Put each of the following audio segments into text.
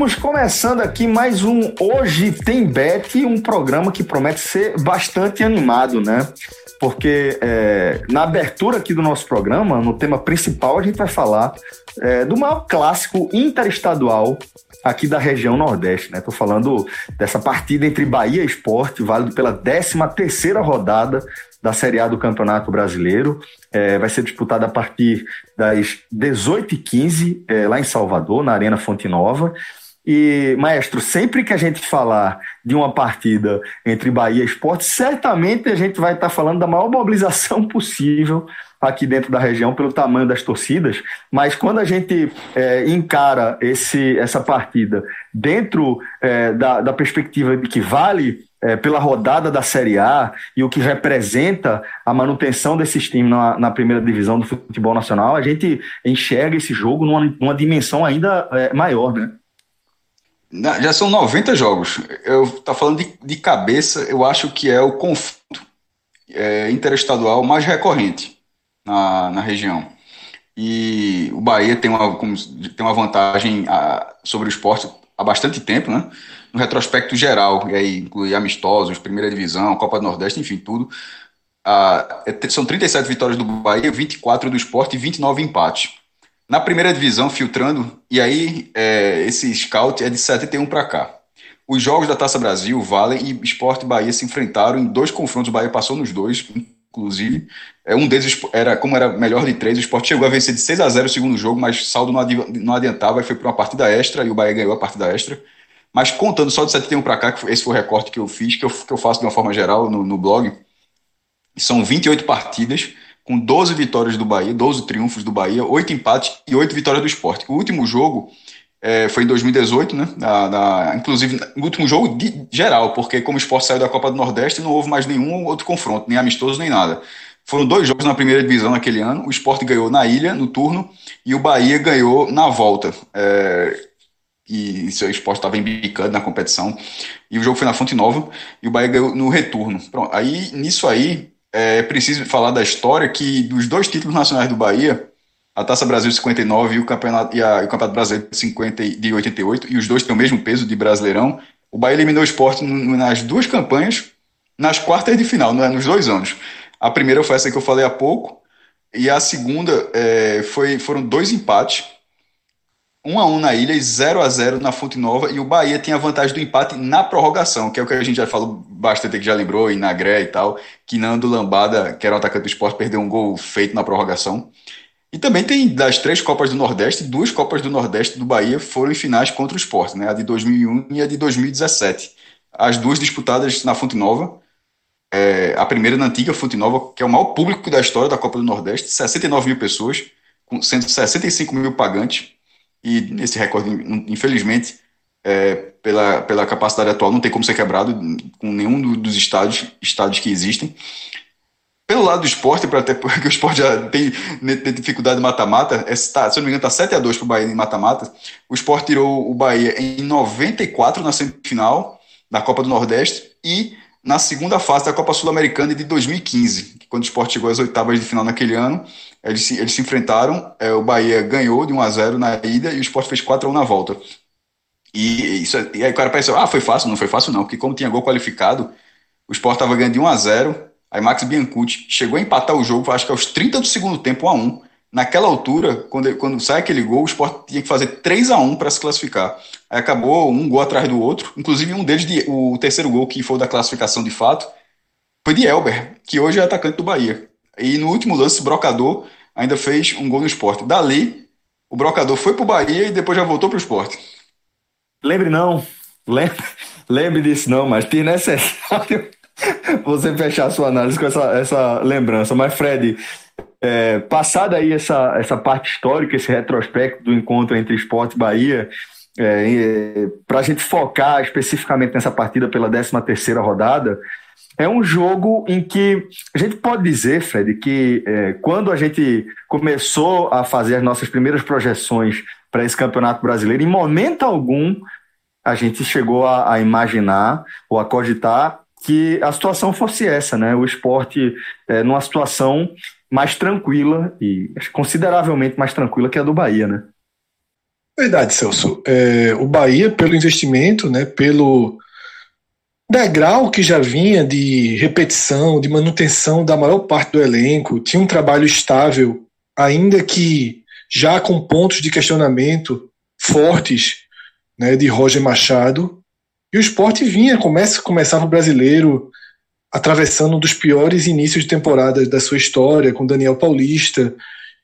Estamos começando aqui mais um Hoje Tem Bet, um programa que promete ser bastante animado, né? Porque é, na abertura aqui do nosso programa, no tema principal, a gente vai falar é, do maior clássico interestadual aqui da região Nordeste, né? Tô falando dessa partida entre Bahia e Esporte, válido pela 13 terceira rodada da Série A do Campeonato Brasileiro. É, vai ser disputada a partir das 18h15, é, lá em Salvador, na Arena Fonte Nova. E, maestro, sempre que a gente falar de uma partida entre Bahia e Esporte, certamente a gente vai estar falando da maior mobilização possível aqui dentro da região pelo tamanho das torcidas, mas quando a gente é, encara esse, essa partida dentro é, da, da perspectiva de que vale é, pela rodada da Série A e o que representa a manutenção desses times na, na, primeira divisão do futebol nacional, a gente enxerga esse jogo numa, numa dimensão ainda é, maior, né? Já são 90 jogos. Eu tá falando de, de cabeça, eu acho que é o confronto é, interestadual mais recorrente na, na região. E o Bahia tem uma, tem uma vantagem a, sobre o esporte há bastante tempo, né? no retrospecto geral, e aí inclui amistosos, primeira divisão, Copa do Nordeste, enfim, tudo. Ah, é são 37 vitórias do Bahia, 24 do esporte e 29 empates. Na primeira divisão, filtrando, e aí é, esse scout é de 71 para cá. Os jogos da Taça Brasil, Vale e Esporte Bahia se enfrentaram em dois confrontos, o Bahia passou nos dois, inclusive. É, um deles era, como era melhor de três, o Esporte chegou a vencer de 6 a 0 o segundo jogo, mas saldo não adiantava e foi para uma partida extra, e o Bahia ganhou a partida extra. Mas contando só de 71 para cá, que esse foi o recorte que eu fiz, que eu, que eu faço de uma forma geral no, no blog, são 28 partidas, com 12 vitórias do Bahia, 12 triunfos do Bahia, 8 empates e 8 vitórias do esporte. O último jogo é, foi em 2018, né? Na, na, inclusive, o último jogo de, geral, porque como o esporte saiu da Copa do Nordeste, não houve mais nenhum outro confronto, nem amistoso, nem nada. Foram dois jogos na primeira divisão naquele ano. O esporte ganhou na ilha, no turno, e o Bahia ganhou na volta. É, e seu esporte estava embicando na competição. E o jogo foi na Fonte Nova e o Bahia ganhou no retorno. Pronto, aí, nisso aí, é preciso falar da história que dos dois títulos nacionais do Bahia, a Taça Brasil 59 e o Campeonato, e, a, e o Campeonato Brasileiro de, 50, de 88, e os dois têm o mesmo peso de Brasileirão, o Bahia eliminou o esporte nas duas campanhas, nas quartas de final, é? nos dois anos. A primeira foi essa que eu falei há pouco, e a segunda é, foi, foram dois empates, 1 a 1 na ilha e 0 a 0 na Fonte Nova e o Bahia tem a vantagem do empate na prorrogação, que é o que a gente já falou bastante que já lembrou, em Nagré e tal, que Nando Lambada, que era o atacante do esporte, perdeu um gol feito na prorrogação. E também tem das três Copas do Nordeste, duas Copas do Nordeste do Bahia foram em finais contra o esporte, né? a de 2001 e a de 2017. As duas disputadas na Fonte Nova, é, a primeira na antiga Fonte Nova, que é o maior público da história da Copa do Nordeste, 69 mil pessoas, com 165 mil pagantes, e esse recorde, infelizmente, é, pela, pela capacidade atual, não tem como ser quebrado com nenhum dos estádios, estádios que existem. Pelo lado do esporte, até porque o esporte já tem, tem dificuldade de mata-mata, é, tá, se eu não me engano, está 7x2 para o Bahia em mata-mata. O esporte tirou o Bahia em 94 na semifinal da Copa do Nordeste e na segunda fase da Copa Sul-Americana de 2015, quando o esporte chegou às oitavas de final naquele ano. Eles se, eles se enfrentaram, é, o Bahia ganhou de 1 a 0 na ida e o Sport fez 4 a 1 na volta. E, isso, e aí o cara pensou, ah, foi fácil? Não foi fácil não, porque como tinha gol qualificado, o Sport estava ganhando de 1 a 0 aí Max Biancucci chegou a empatar o jogo, acho que aos 30 do segundo tempo, 1 a 1 Naquela altura, quando, quando sai aquele gol, o Sport tinha que fazer 3 a 1 para se classificar. Aí acabou um gol atrás do outro, inclusive um deles, de, o terceiro gol, que foi da classificação de fato, foi de Elber, que hoje é atacante do Bahia. E no último lance, Brocador ainda fez um gol no esporte. Dali, O Brocador foi pro Bahia e depois já voltou pro esporte. Lembre não, lembre, lembre disso não, mas tem necessário você fechar a sua análise com essa, essa lembrança. Mas, Fred, é, passada aí essa, essa parte histórica, esse retrospecto do encontro entre esporte e Bahia, é, para a gente focar especificamente nessa partida pela 13 terceira rodada, é um jogo em que a gente pode dizer, Fred, que é, quando a gente começou a fazer as nossas primeiras projeções para esse campeonato brasileiro, em momento algum a gente chegou a, a, imaginar ou a cogitar que a situação fosse essa, né? O esporte é, numa situação mais tranquila e consideravelmente mais tranquila que a do Bahia, né? Verdade, Celso. É, o Bahia, pelo investimento, né, pelo degrau que já vinha de repetição, de manutenção da maior parte do elenco, tinha um trabalho estável, ainda que já com pontos de questionamento fortes né, de Roger Machado. E o esporte vinha, começa, começava o brasileiro atravessando um dos piores inícios de temporada da sua história, com Daniel Paulista,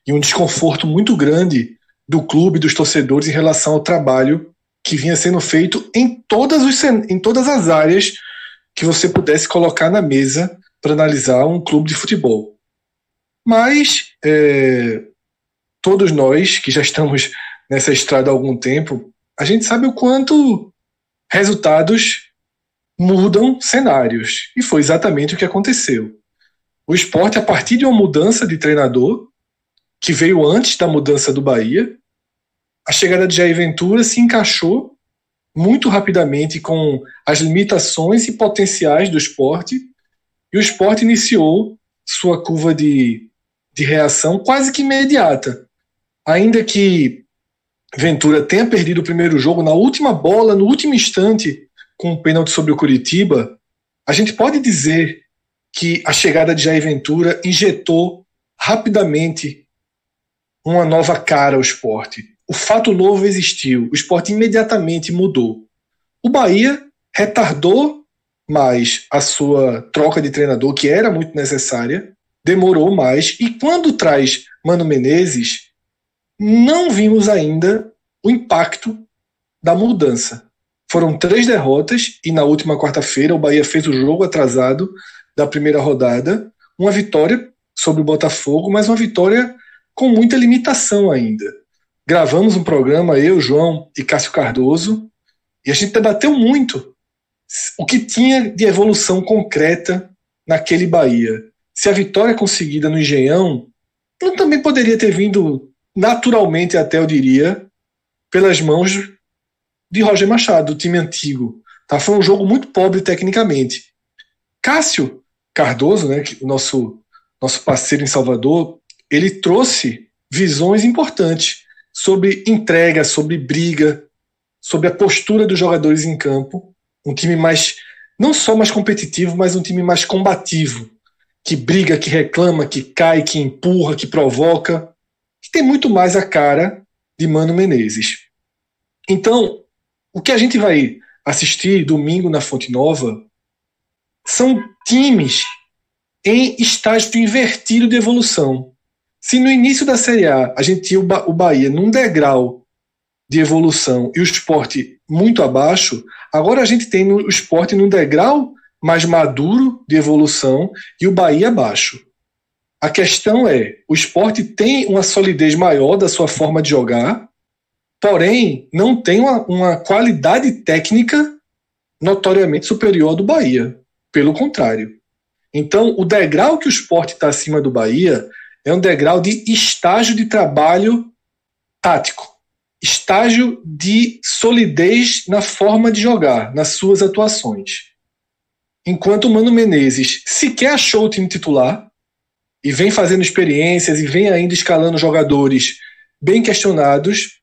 e um desconforto muito grande do clube, dos torcedores em relação ao trabalho que vinha sendo feito em todas, os, em todas as áreas que você pudesse colocar na mesa para analisar um clube de futebol. Mas é, todos nós que já estamos nessa estrada há algum tempo, a gente sabe o quanto resultados mudam cenários. E foi exatamente o que aconteceu. O esporte, a partir de uma mudança de treinador, que veio antes da mudança do Bahia, a chegada de Jair Ventura se encaixou muito rapidamente com as limitações e potenciais do esporte, e o esporte iniciou sua curva de, de reação quase que imediata. Ainda que Ventura tenha perdido o primeiro jogo na última bola, no último instante, com o pênalti sobre o Curitiba, a gente pode dizer que a chegada de Jair Ventura injetou rapidamente uma nova cara ao esporte o fato novo existiu, o esporte imediatamente mudou. O Bahia retardou mais a sua troca de treinador, que era muito necessária, demorou mais, e quando traz Mano Menezes, não vimos ainda o impacto da mudança. Foram três derrotas, e na última quarta-feira o Bahia fez o jogo atrasado da primeira rodada, uma vitória sobre o Botafogo, mas uma vitória com muita limitação ainda gravamos um programa, eu, João e Cássio Cardoso, e a gente debateu muito o que tinha de evolução concreta naquele Bahia. Se a vitória conseguida no Engenhão não também poderia ter vindo naturalmente, até eu diria, pelas mãos de Roger Machado, do time antigo. Tá? Foi um jogo muito pobre tecnicamente. Cássio Cardoso, né, o nosso, nosso parceiro em Salvador, ele trouxe visões importantes sobre entrega, sobre briga, sobre a postura dos jogadores em campo. Um time mais, não só mais competitivo, mas um time mais combativo, que briga, que reclama, que cai, que empurra, que provoca, que tem muito mais a cara de Mano Menezes. Então, o que a gente vai assistir domingo na Fonte Nova são times em estágio invertido de evolução. Se no início da Série A a gente tinha o Bahia num degrau de evolução e o esporte muito abaixo, agora a gente tem o esporte num degrau mais maduro de evolução e o Bahia abaixo. A questão é: o esporte tem uma solidez maior da sua forma de jogar, porém não tem uma, uma qualidade técnica notoriamente superior do Bahia. Pelo contrário. Então, o degrau que o esporte está acima do Bahia é um degrau de estágio de trabalho tático, estágio de solidez na forma de jogar, nas suas atuações. Enquanto o Mano Menezes sequer achou o time titular e vem fazendo experiências e vem ainda escalando jogadores bem questionados,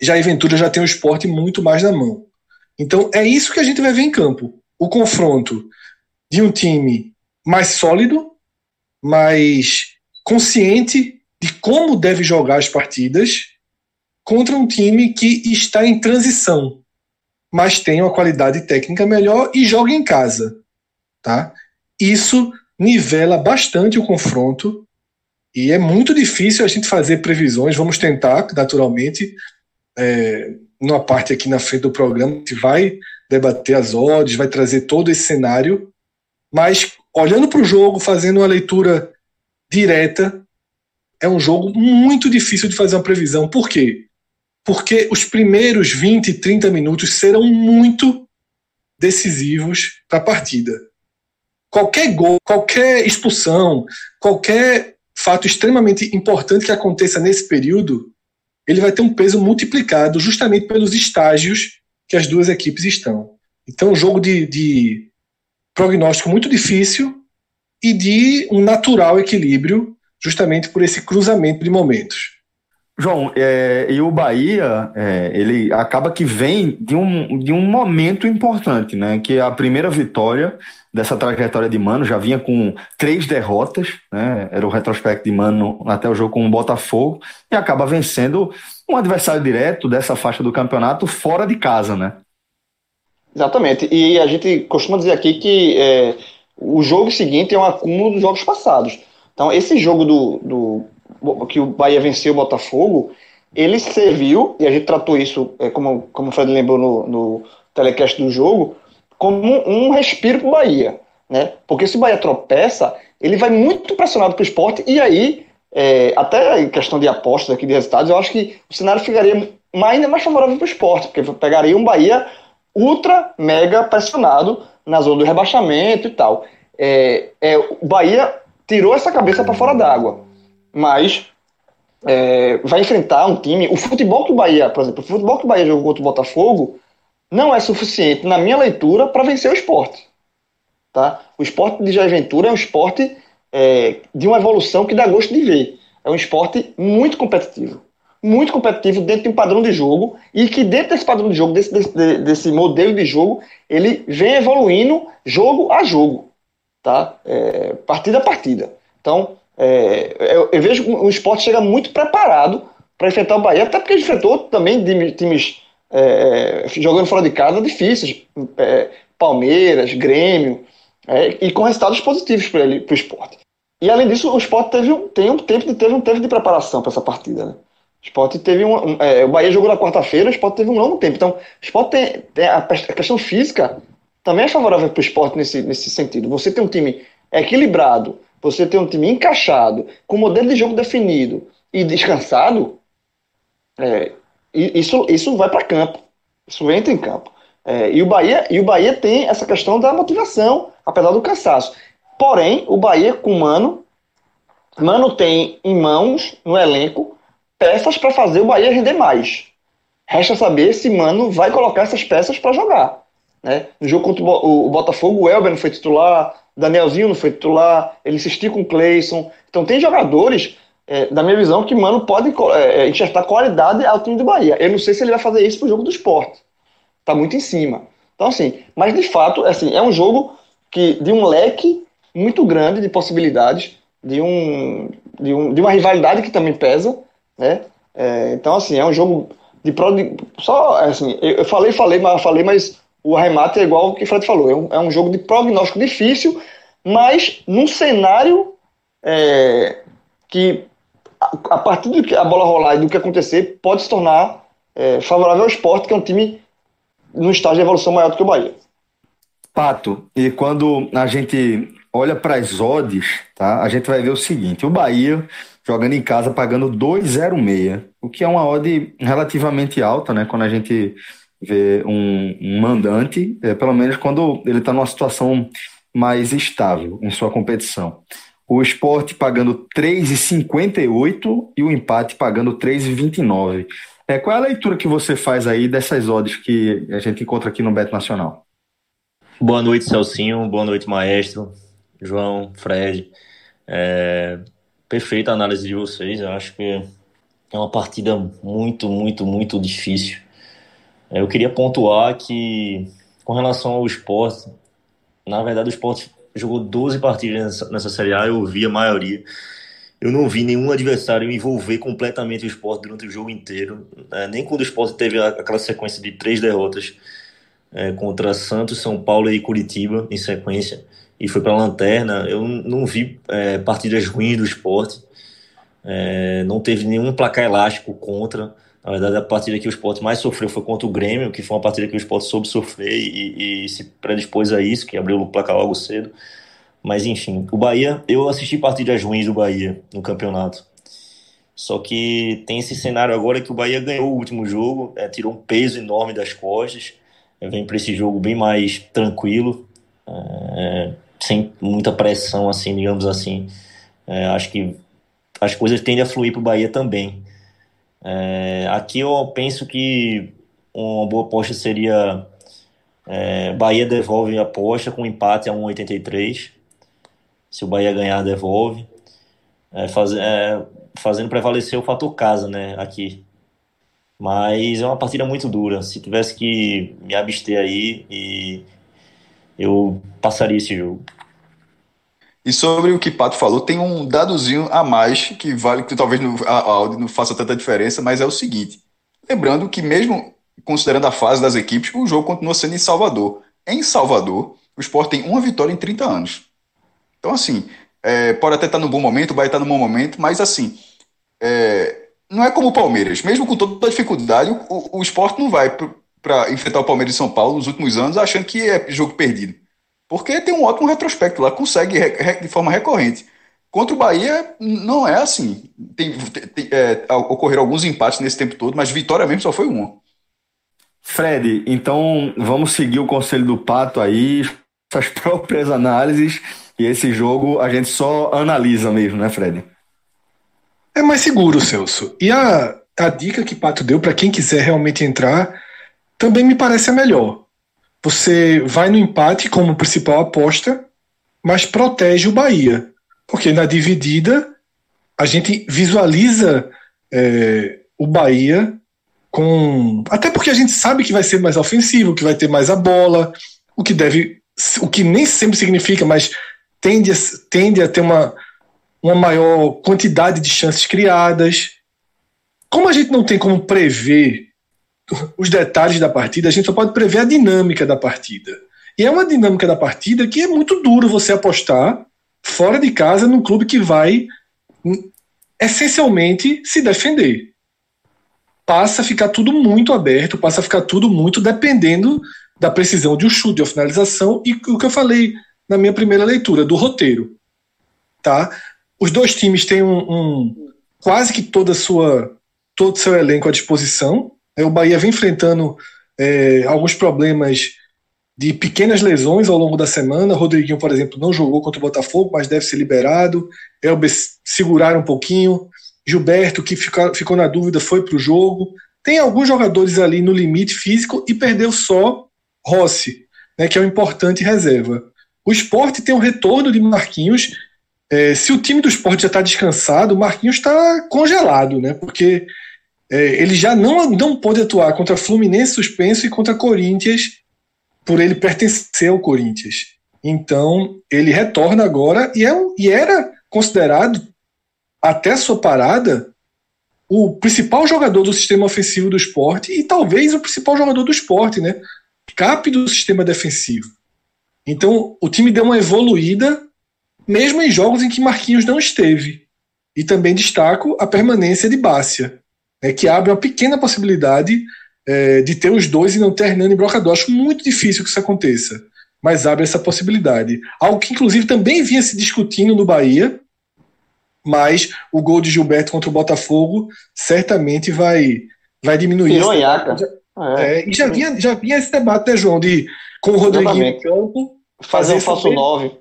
Jair Ventura já tem o esporte muito mais na mão. Então é isso que a gente vai ver em campo. O confronto de um time mais sólido, mais consciente de como deve jogar as partidas contra um time que está em transição, mas tem uma qualidade técnica melhor e joga em casa, tá? Isso nivela bastante o confronto E é muito difícil a gente fazer previsões. Vamos tentar, naturalmente, é, numa parte aqui na frente do programa, gente vai debater as odds, vai trazer todo esse cenário. Mas olhando para o jogo, fazendo uma leitura direta, é um jogo muito difícil de fazer uma previsão. Por quê? Porque os primeiros 20, 30 minutos serão muito decisivos para a partida. Qualquer gol, qualquer expulsão, qualquer fato extremamente importante que aconteça nesse período, ele vai ter um peso multiplicado justamente pelos estágios que as duas equipes estão. Então, um jogo de, de prognóstico muito difícil e de um natural equilíbrio, justamente por esse cruzamento de momentos. João, é, e o Bahia, é, ele acaba que vem de um, de um momento importante, né? Que é a primeira vitória dessa trajetória de Mano já vinha com três derrotas, né? Era o retrospecto de Mano até o jogo com o Botafogo e acaba vencendo um adversário direto dessa faixa do campeonato fora de casa, né? Exatamente. E a gente costuma dizer aqui que é, o jogo seguinte é um acúmulo dos jogos passados. Então, esse jogo do, do que o Bahia venceu o Botafogo, ele serviu, e a gente tratou isso, é, como, como o Fred lembrou no, no telecast do jogo, como um, respiro para o Bahia. Né? Porque se o Bahia tropeça, ele vai muito pressionado para o esporte, e aí, é, até em questão de apostas aqui de resultados, eu acho que o cenário ficaria ainda mais favorável para o esporte, porque pegaria um Bahia ultra mega pressionado na zona do rebaixamento e tal. É, é, o Bahia tirou essa cabeça para fora d'água, mas é, vai enfrentar um time. O futebol que o Bahia, por exemplo, o futebol que o Bahia jogou contra o Botafogo não é suficiente, na minha leitura, para vencer o esporte. Tá? O esporte de Jair é um esporte é, de uma evolução que dá gosto de ver. É um esporte muito competitivo muito competitivo dentro de um padrão de jogo e que dentro desse padrão de jogo, desse, desse, desse modelo de jogo, ele vem evoluindo jogo a jogo, tá? É, partida a partida. Então, é, eu, eu, vejo o esporte chega muito preparado para enfrentar o Bahia, até porque enfrentou também times é, jogando fora de casa difíceis, é, Palmeiras, Grêmio, é, e com resultados positivos para o esporte. E além disso, o esporte teve tem um tempo de, teve um tempo de preparação para essa partida, né? O Sport teve um. é, o Bahia jogou na quarta-feira, o Sport teve um longo tempo. Então, o Sport tem, tem a, a, questão física também é favorável para o esporte nesse, nesse sentido. Você tem um time equilibrado, você tem um time encaixado, com modelo de jogo definido e descansado, é, isso, isso vai para campo. Isso entra em campo. É, e, o Bahia, e o Bahia tem essa questão da motivação, apesar do cansaço. Porém, o Bahia com Mano, Mano tem em mãos, no elenco, peças para fazer o Bahia render mais. Resta saber se Mano vai colocar essas peças para jogar. Né? No jogo contra o Botafogo, o Elber não foi titular, Danielzinho não foi titular, ele insistiu com o Cleison. Então tem jogadores, é, da minha visão, que Mano pode é, é, enxertar qualidade ao time do Bahia. Eu não sei se ele vai fazer isso pro jogo do esporte. Tá muito em cima. Então, assim, mas de fato, assim, é um jogo que de um leque muito grande de possibilidades, de, um, de, um, de uma rivalidade que também pesa, né? É, então, assim, é um jogo de pró. Só, assim, eu falei, falei, mas falei, mas o arremate é igual o que o Fred falou. É um, é um jogo de prognóstico difícil, mas num cenário é, que, a, a, partir do que a bola rolar e do que acontecer, pode se tornar é, favorável ao esporte, que é um time no estágio de evolução maior do que o Bahia. Pato, e quando a gente olha para as odds, tá, a gente vai ver o seguinte: o Bahia jogando em casa pagando 2,06, o que é uma odd relativamente alta, né? Quando a gente vê um, um mandante, é, pelo menos quando ele está numa situação mais estável em sua competição. O esporte pagando 3,58 e o empate pagando 3,29. É, qual é a leitura que você faz aí dessas odds que a gente encontra aqui no Beto Nacional? Boa noite, Celcinho. Boa noite, maestro. João, Fred. É, perfeita a análise de vocês. Eu acho que é uma partida muito, muito, muito difícil. É, eu queria pontuar que, com relação ao esporte, na verdade, o esporte jogou 12 partidas nessa, Série A, eu vi a maioria. Eu não vi nenhum adversário envolver completamente o esporte durante o jogo inteiro. É, nem quando o esporte teve aquela sequência de três derrotas é, contra Santos, São Paulo e Curitiba em sequência e foi para a lanterna. Eu não vi é, partidas ruins do esporte. É, não teve nenhum placar elástico contra. Na verdade, a partida que o esporte mais sofreu foi contra o Grêmio, que foi uma partida que o esporte soube sofrer e, e se predispôs a isso, que abriu o placar logo cedo. Mas enfim, o Bahia, eu assisti partidas ruins do Bahia no campeonato. Só que tem esse cenário agora que o Bahia ganhou o último jogo, é, tirou um peso enorme das costas, é, vem para esse jogo bem mais tranquilo, é, sem muita pressão, assim, digamos assim. É, acho que as coisas tendem a fluir para o Bahia também. É, aqui eu penso que uma boa aposta seria é, Bahia devolve a aposta com empate a 1,83. Se o Bahia ganhar, devolve. É, faz, é, fazendo prevalecer o fator casa, né, aqui. Mas é uma partida muito dura. Se tivesse que me abster aí, e eu passaria esse jogo. E sobre o que Pato falou, tem um dadozinho a mais que vale, que talvez no, a áudio não faça tanta diferença, mas é o seguinte. Lembrando que mesmo considerando a fase das equipes, o jogo continua sendo em Salvador. Em Salvador, o Sport tem uma vitória em 30 anos. Então, assim, é, pode até estar no bom momento, o Bahia está no bom momento, mas assim, é, não é como o Palmeiras. Mesmo com toda a dificuldade, o, o esporte não vai para enfrentar o Palmeiras de São Paulo nos últimos anos achando que é jogo perdido. Porque tem um ótimo retrospecto lá, consegue de forma recorrente. Contra o Bahia, não é assim. Tem, tem, é, ocorreram alguns empates nesse tempo todo, mas vitória mesmo só foi uma. Fred, então vamos seguir o conselho do Pato aí, suas próprias análises e esse jogo a gente só analisa mesmo, né, Fred? É mais seguro, Celso. E a, a dica que Pato deu para quem quiser realmente entrar também me parece a melhor. Você vai no empate como principal aposta, mas protege o Bahia. Porque na dividida a gente visualiza é, o Bahia com. Até porque a gente sabe que vai ser mais ofensivo, que vai ter mais a bola, o que deve. O que nem sempre significa, mas tende a, tende a ter uma, uma maior quantidade de chances criadas. Como a gente não tem como prever os detalhes da partida, a gente só pode prever a dinâmica da partida. E é uma dinâmica da partida que é muito duro você apostar fora de casa num clube que vai hum, essencialmente se defender. Passa a ficar tudo muito aberto, passa a ficar tudo muito dependendo da precisão de um chute, de uma finalização e o que eu falei na minha primeira leitura do roteiro. Tá? Os dois times têm um, um quase que toda sua todo seu elenco à disposição. O Bahia vem enfrentando é, alguns problemas de pequenas lesões ao longo da semana. Rodriguinho, por exemplo, não jogou contra o Botafogo, mas deve ser liberado. Elber segurar um pouquinho. Gilberto, que fica, ficou na dúvida, foi para o jogo. Tem alguns jogadores ali no limite físico e perdeu só Rossi, né, que é um importante reserva. O esporte tem um retorno de Marquinhos. É, se o time do esporte já está descansado, o Marquinhos está congelado, né? Porque é, ele já não, não pode atuar contra Fluminense suspenso e contra Corinthians por ele pertencer ao Corinthians. Então, ele retorna agora e, é, e era considerado, até sua parada, o principal jogador do sistema ofensivo do esporte e talvez o principal jogador do esporte, né? Cap do sistema defensivo. Então, o time deu uma evoluída, mesmo em jogos em que Marquinhos não esteve. E também destaco a permanência de Bácia, né, que abre uma pequena possibilidade é, de ter os dois e não ter Hernani e Brocador. Acho muito difícil que isso aconteça, mas abre essa possibilidade. Algo que, inclusive, também vinha se discutindo no Bahia, mas o gol de Gilberto contra o Botafogo certamente vai, vai diminuir. Virou é, é, e já vinha, já vinha esse debate, né, João, de com o Rodriguinho em campo. Fazer um falso 9.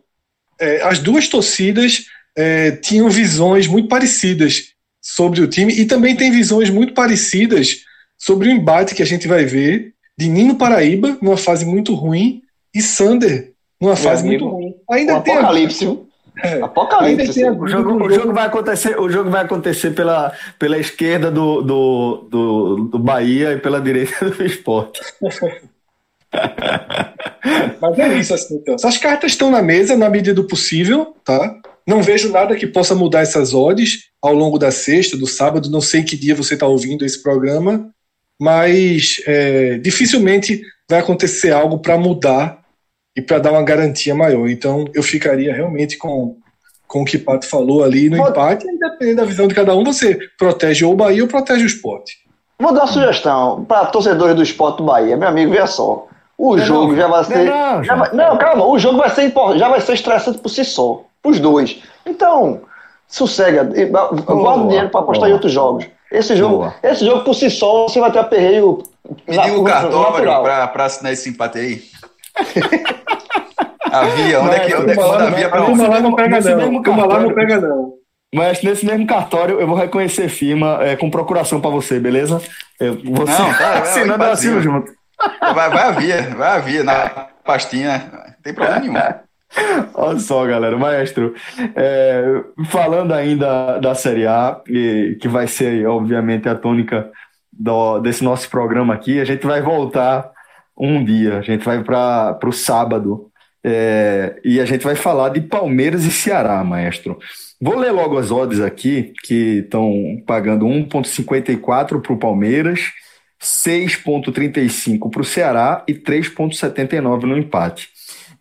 É, as duas torcidas é, tinham visões muito parecidas sobre o time e também tem visões muito parecidas sobre o embate que a gente vai ver de Nino Paraíba, numa fase muito ruim, e Sander, numa Meu fase amigo, muito ruim. Ainda um tem apocalipse. É, Apocalipse. o, jogo, o, jogo vai acontecer, o jogo vai acontecer pela, pela esquerda do, do, do, do Bahia e pela direita do esporte. Mas é isso, assim, então. As cartas estão na mesa na medida do possível, tá? Não vejo nada que possa mudar essas odds ao longo da sexta, do sábado, não sei que dia você está ouvindo esse programa, mas é, dificilmente vai acontecer algo para mudar e para dar uma garantia maior. Então eu ficaria realmente com, com o que o Pato falou ali no Vou... empate, dependendo da visão de cada um, você protege ou o Bahia ou protege o esporte. Vou dar uma sugestão para torcedores do esporte do Bahia. Meu amigo, veja só. O não, jogo não, já vai ser. Não, já vai, não, calma, o jogo vai ser, já vai ser estressante por si só. Os dois. Então, sossega. Guarda dinheiro para apostar em outros jogos. Esse jogo, esse jogo por si só, você vai ter aperreio. Pediu o cartório para assinar esse empate aí. havia, onde é que onde, onde havia para lá não pega não. Turma lá não pega não. Mas nesse mesmo cartório eu vou reconhecer firma é, com procuração para você, beleza? Eu, você não, tá, assinando assim junto. Vai, vai havia, vai havia na pastinha, não tem problema nenhum. Olha só, galera, maestro. É, falando ainda da Série A, e, que vai ser, obviamente, a tônica do, desse nosso programa aqui, a gente vai voltar um dia, a gente vai para o sábado, é, e a gente vai falar de Palmeiras e Ceará, maestro. Vou ler logo as odds aqui, que estão pagando 1,54 para o Palmeiras, 6,35 para o Ceará e 3,79 no empate.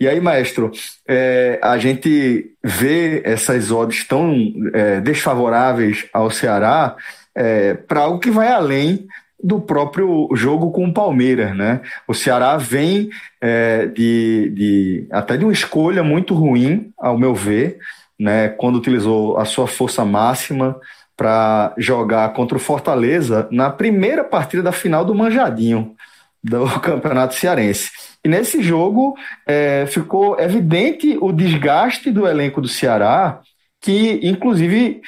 E aí, maestro, é, a gente vê essas odds tão é, desfavoráveis ao Ceará é, para algo que vai além do próprio jogo com o Palmeiras, né? O Ceará vem é, de, de até de uma escolha muito ruim, ao meu ver, né? Quando utilizou a sua força máxima para jogar contra o Fortaleza na primeira partida da final do Manjadinho do Campeonato Cearense. E nesse jogo é, ficou evidente o desgaste do elenco do Ceará, que inclusive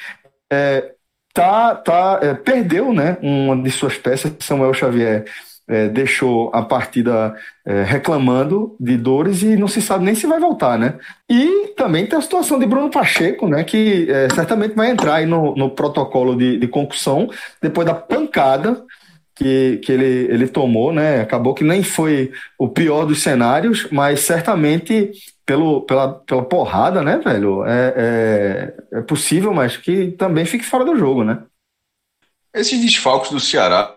é, tá, tá, é, perdeu né, uma de suas peças, Samuel Xavier é, deixou a partida é, reclamando de dores e não se sabe nem se vai voltar, né? E também tem a situação de Bruno Pacheco, né? Que é, certamente vai entrar aí no, no protocolo de, de concussão depois da pancada que, que ele, ele tomou, né? Acabou que nem foi o pior dos cenários, mas certamente pelo, pela, pela porrada, né, velho? É, é, é possível, mas que também fique fora do jogo, né? Esses desfalques do Ceará,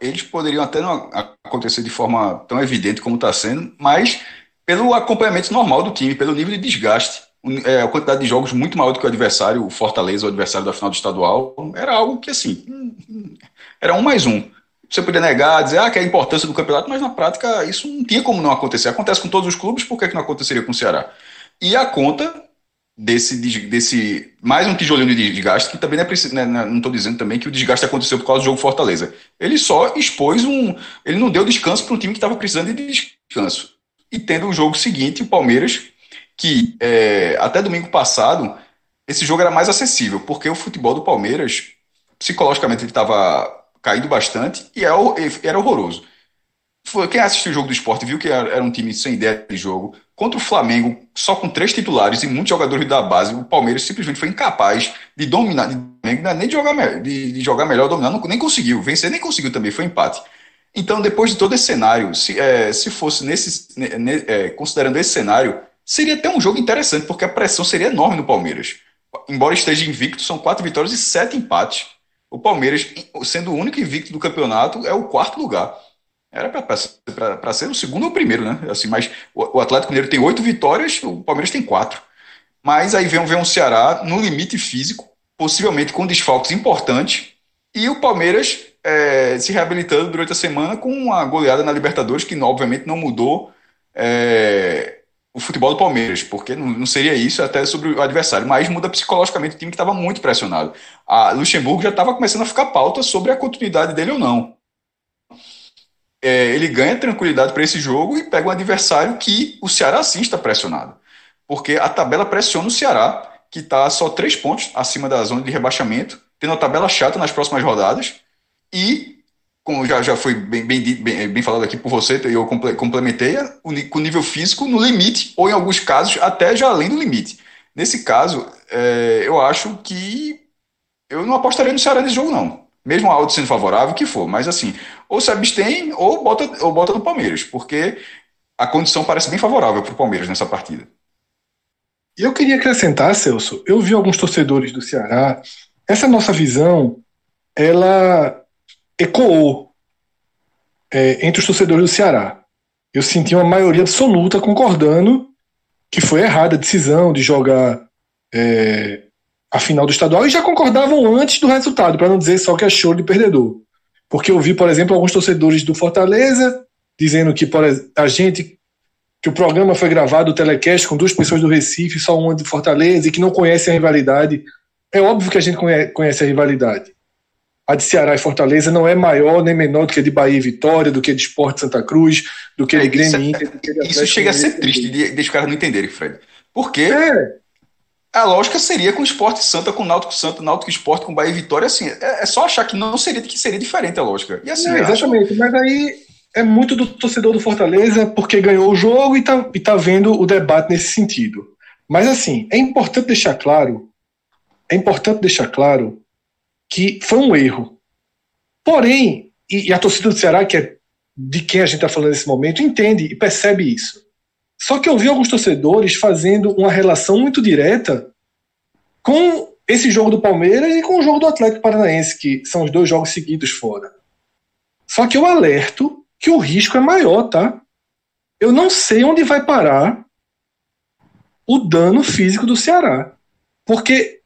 eles poderiam até não acontecer de forma tão evidente como está sendo, mas pelo acompanhamento normal do time, pelo nível de desgaste, é, a quantidade de jogos muito maior do que o adversário, o Fortaleza, o adversário da final do estadual, era algo que assim, era um mais um. Você podia negar, dizer ah, que é a importância do campeonato, mas na prática isso não tinha como não acontecer. Acontece com todos os clubes, por que, que não aconteceria com o Ceará? E a conta desse, desse mais um tijolinho de desgaste, que também não é preciso, né, não estou dizendo também que o desgaste aconteceu por causa do jogo Fortaleza. Ele só expôs um. Ele não deu descanso para um time que estava precisando de descanso. E tendo o jogo seguinte, o Palmeiras, que é, até domingo passado, esse jogo era mais acessível, porque o futebol do Palmeiras, psicologicamente, ele estava caído bastante e é era horroroso. Quem assistiu o jogo do esporte viu que era um time sem ideia de jogo. Contra o Flamengo, só com três titulares e muitos jogadores da base, o Palmeiras simplesmente foi incapaz de dominar, de, nem de jogar, de, de jogar melhor, dominar, não, nem conseguiu. Vencer nem conseguiu também, foi empate. Então, depois de todo esse cenário, se, é, se fosse nesse, é, considerando esse cenário, seria até um jogo interessante, porque a pressão seria enorme no Palmeiras. Embora esteja invicto, são quatro vitórias e sete empates. O Palmeiras, sendo o único invicto do campeonato, é o quarto lugar. Era para ser o segundo ou o primeiro, né? Assim, mas o, Atlético Mineiro tem oito vitórias, o Palmeiras tem quatro. Mas aí vem, vem um Ceará no limite físico, possivelmente com desfalques importantes, e o Palmeiras é, se reabilitando durante a semana com uma goleada na Libertadores, que obviamente não mudou é, o futebol do Palmeiras, porque não, não, seria isso até sobre o adversário, mas muda psicologicamente o time que estava muito pressionado. A Luxemburgo já estava começando a ficar pauta sobre a continuidade dele ou não. É, ele ganha tranquilidade para esse jogo e pega um adversário que o Ceará sim está pressionado, porque a tabela pressiona o Ceará, que está só três pontos acima da zona de rebaixamento, tendo uma tabela chata nas próximas rodadas e como já, já foi bem, bem, bem, bem falado aqui por você, eu complementei, com nível físico no limite, ou em alguns casos até já além do limite. Nesse caso, é, eu acho que eu não apostaria no Ceará nesse jogo, não. Mesmo a auto sendo favorável, que for. Mas assim, ou se abstém ou bota, ou bota no Palmeiras, porque a condição parece bem favorável para o Palmeiras nessa partida. E eu queria acrescentar, Celso, eu vi alguns torcedores do Ceará, essa nossa visão, ela ecoou é, entre os torcedores do Ceará. Eu senti uma maioria absoluta concordando que foi errada a decisão de jogar é, a final do estadual e já concordavam antes do resultado, para não dizer só que é show de perdedor. Porque eu vi, por exemplo, alguns torcedores do Fortaleza dizendo que por, a gente que o programa foi gravado, o telecast, com duas pessoas do Recife, só uma de Fortaleza, e que não conhece a rivalidade. É óbvio que a gente conhece a rivalidade. A de Ceará e Fortaleza não é maior nem menor do que a de Bahia e Vitória, do que a de Esporte Santa Cruz, do que a de é, Grêmio isso, Inter. Isso chega a ser triste de, de os caras não entenderem, Fred. Porque é. a lógica seria com o Esporte Santa, com o Náutico Santa, Náutico Esporte, com Bahia e Vitória, assim, é, é, só achar que não seria que seria diferente a lógica. E assim, é, exatamente, acho... mas aí é muito do torcedor do Fortaleza porque ganhou o jogo e tá, e tá vendo o debate nesse sentido. Mas assim, é importante deixar claro, é importante deixar claro que foi um erro. Porém, e, e a torcida do Ceará, que é de quem a gente está falando nesse momento, entende e percebe isso. Só que eu vi alguns torcedores fazendo uma relação muito direta com esse jogo do Palmeiras e com o jogo do Atlético Paranaense, que são os dois jogos seguidos fora. Só que eu alerto que o risco é maior, tá? Eu não sei onde vai parar o dano físico do Ceará. Porque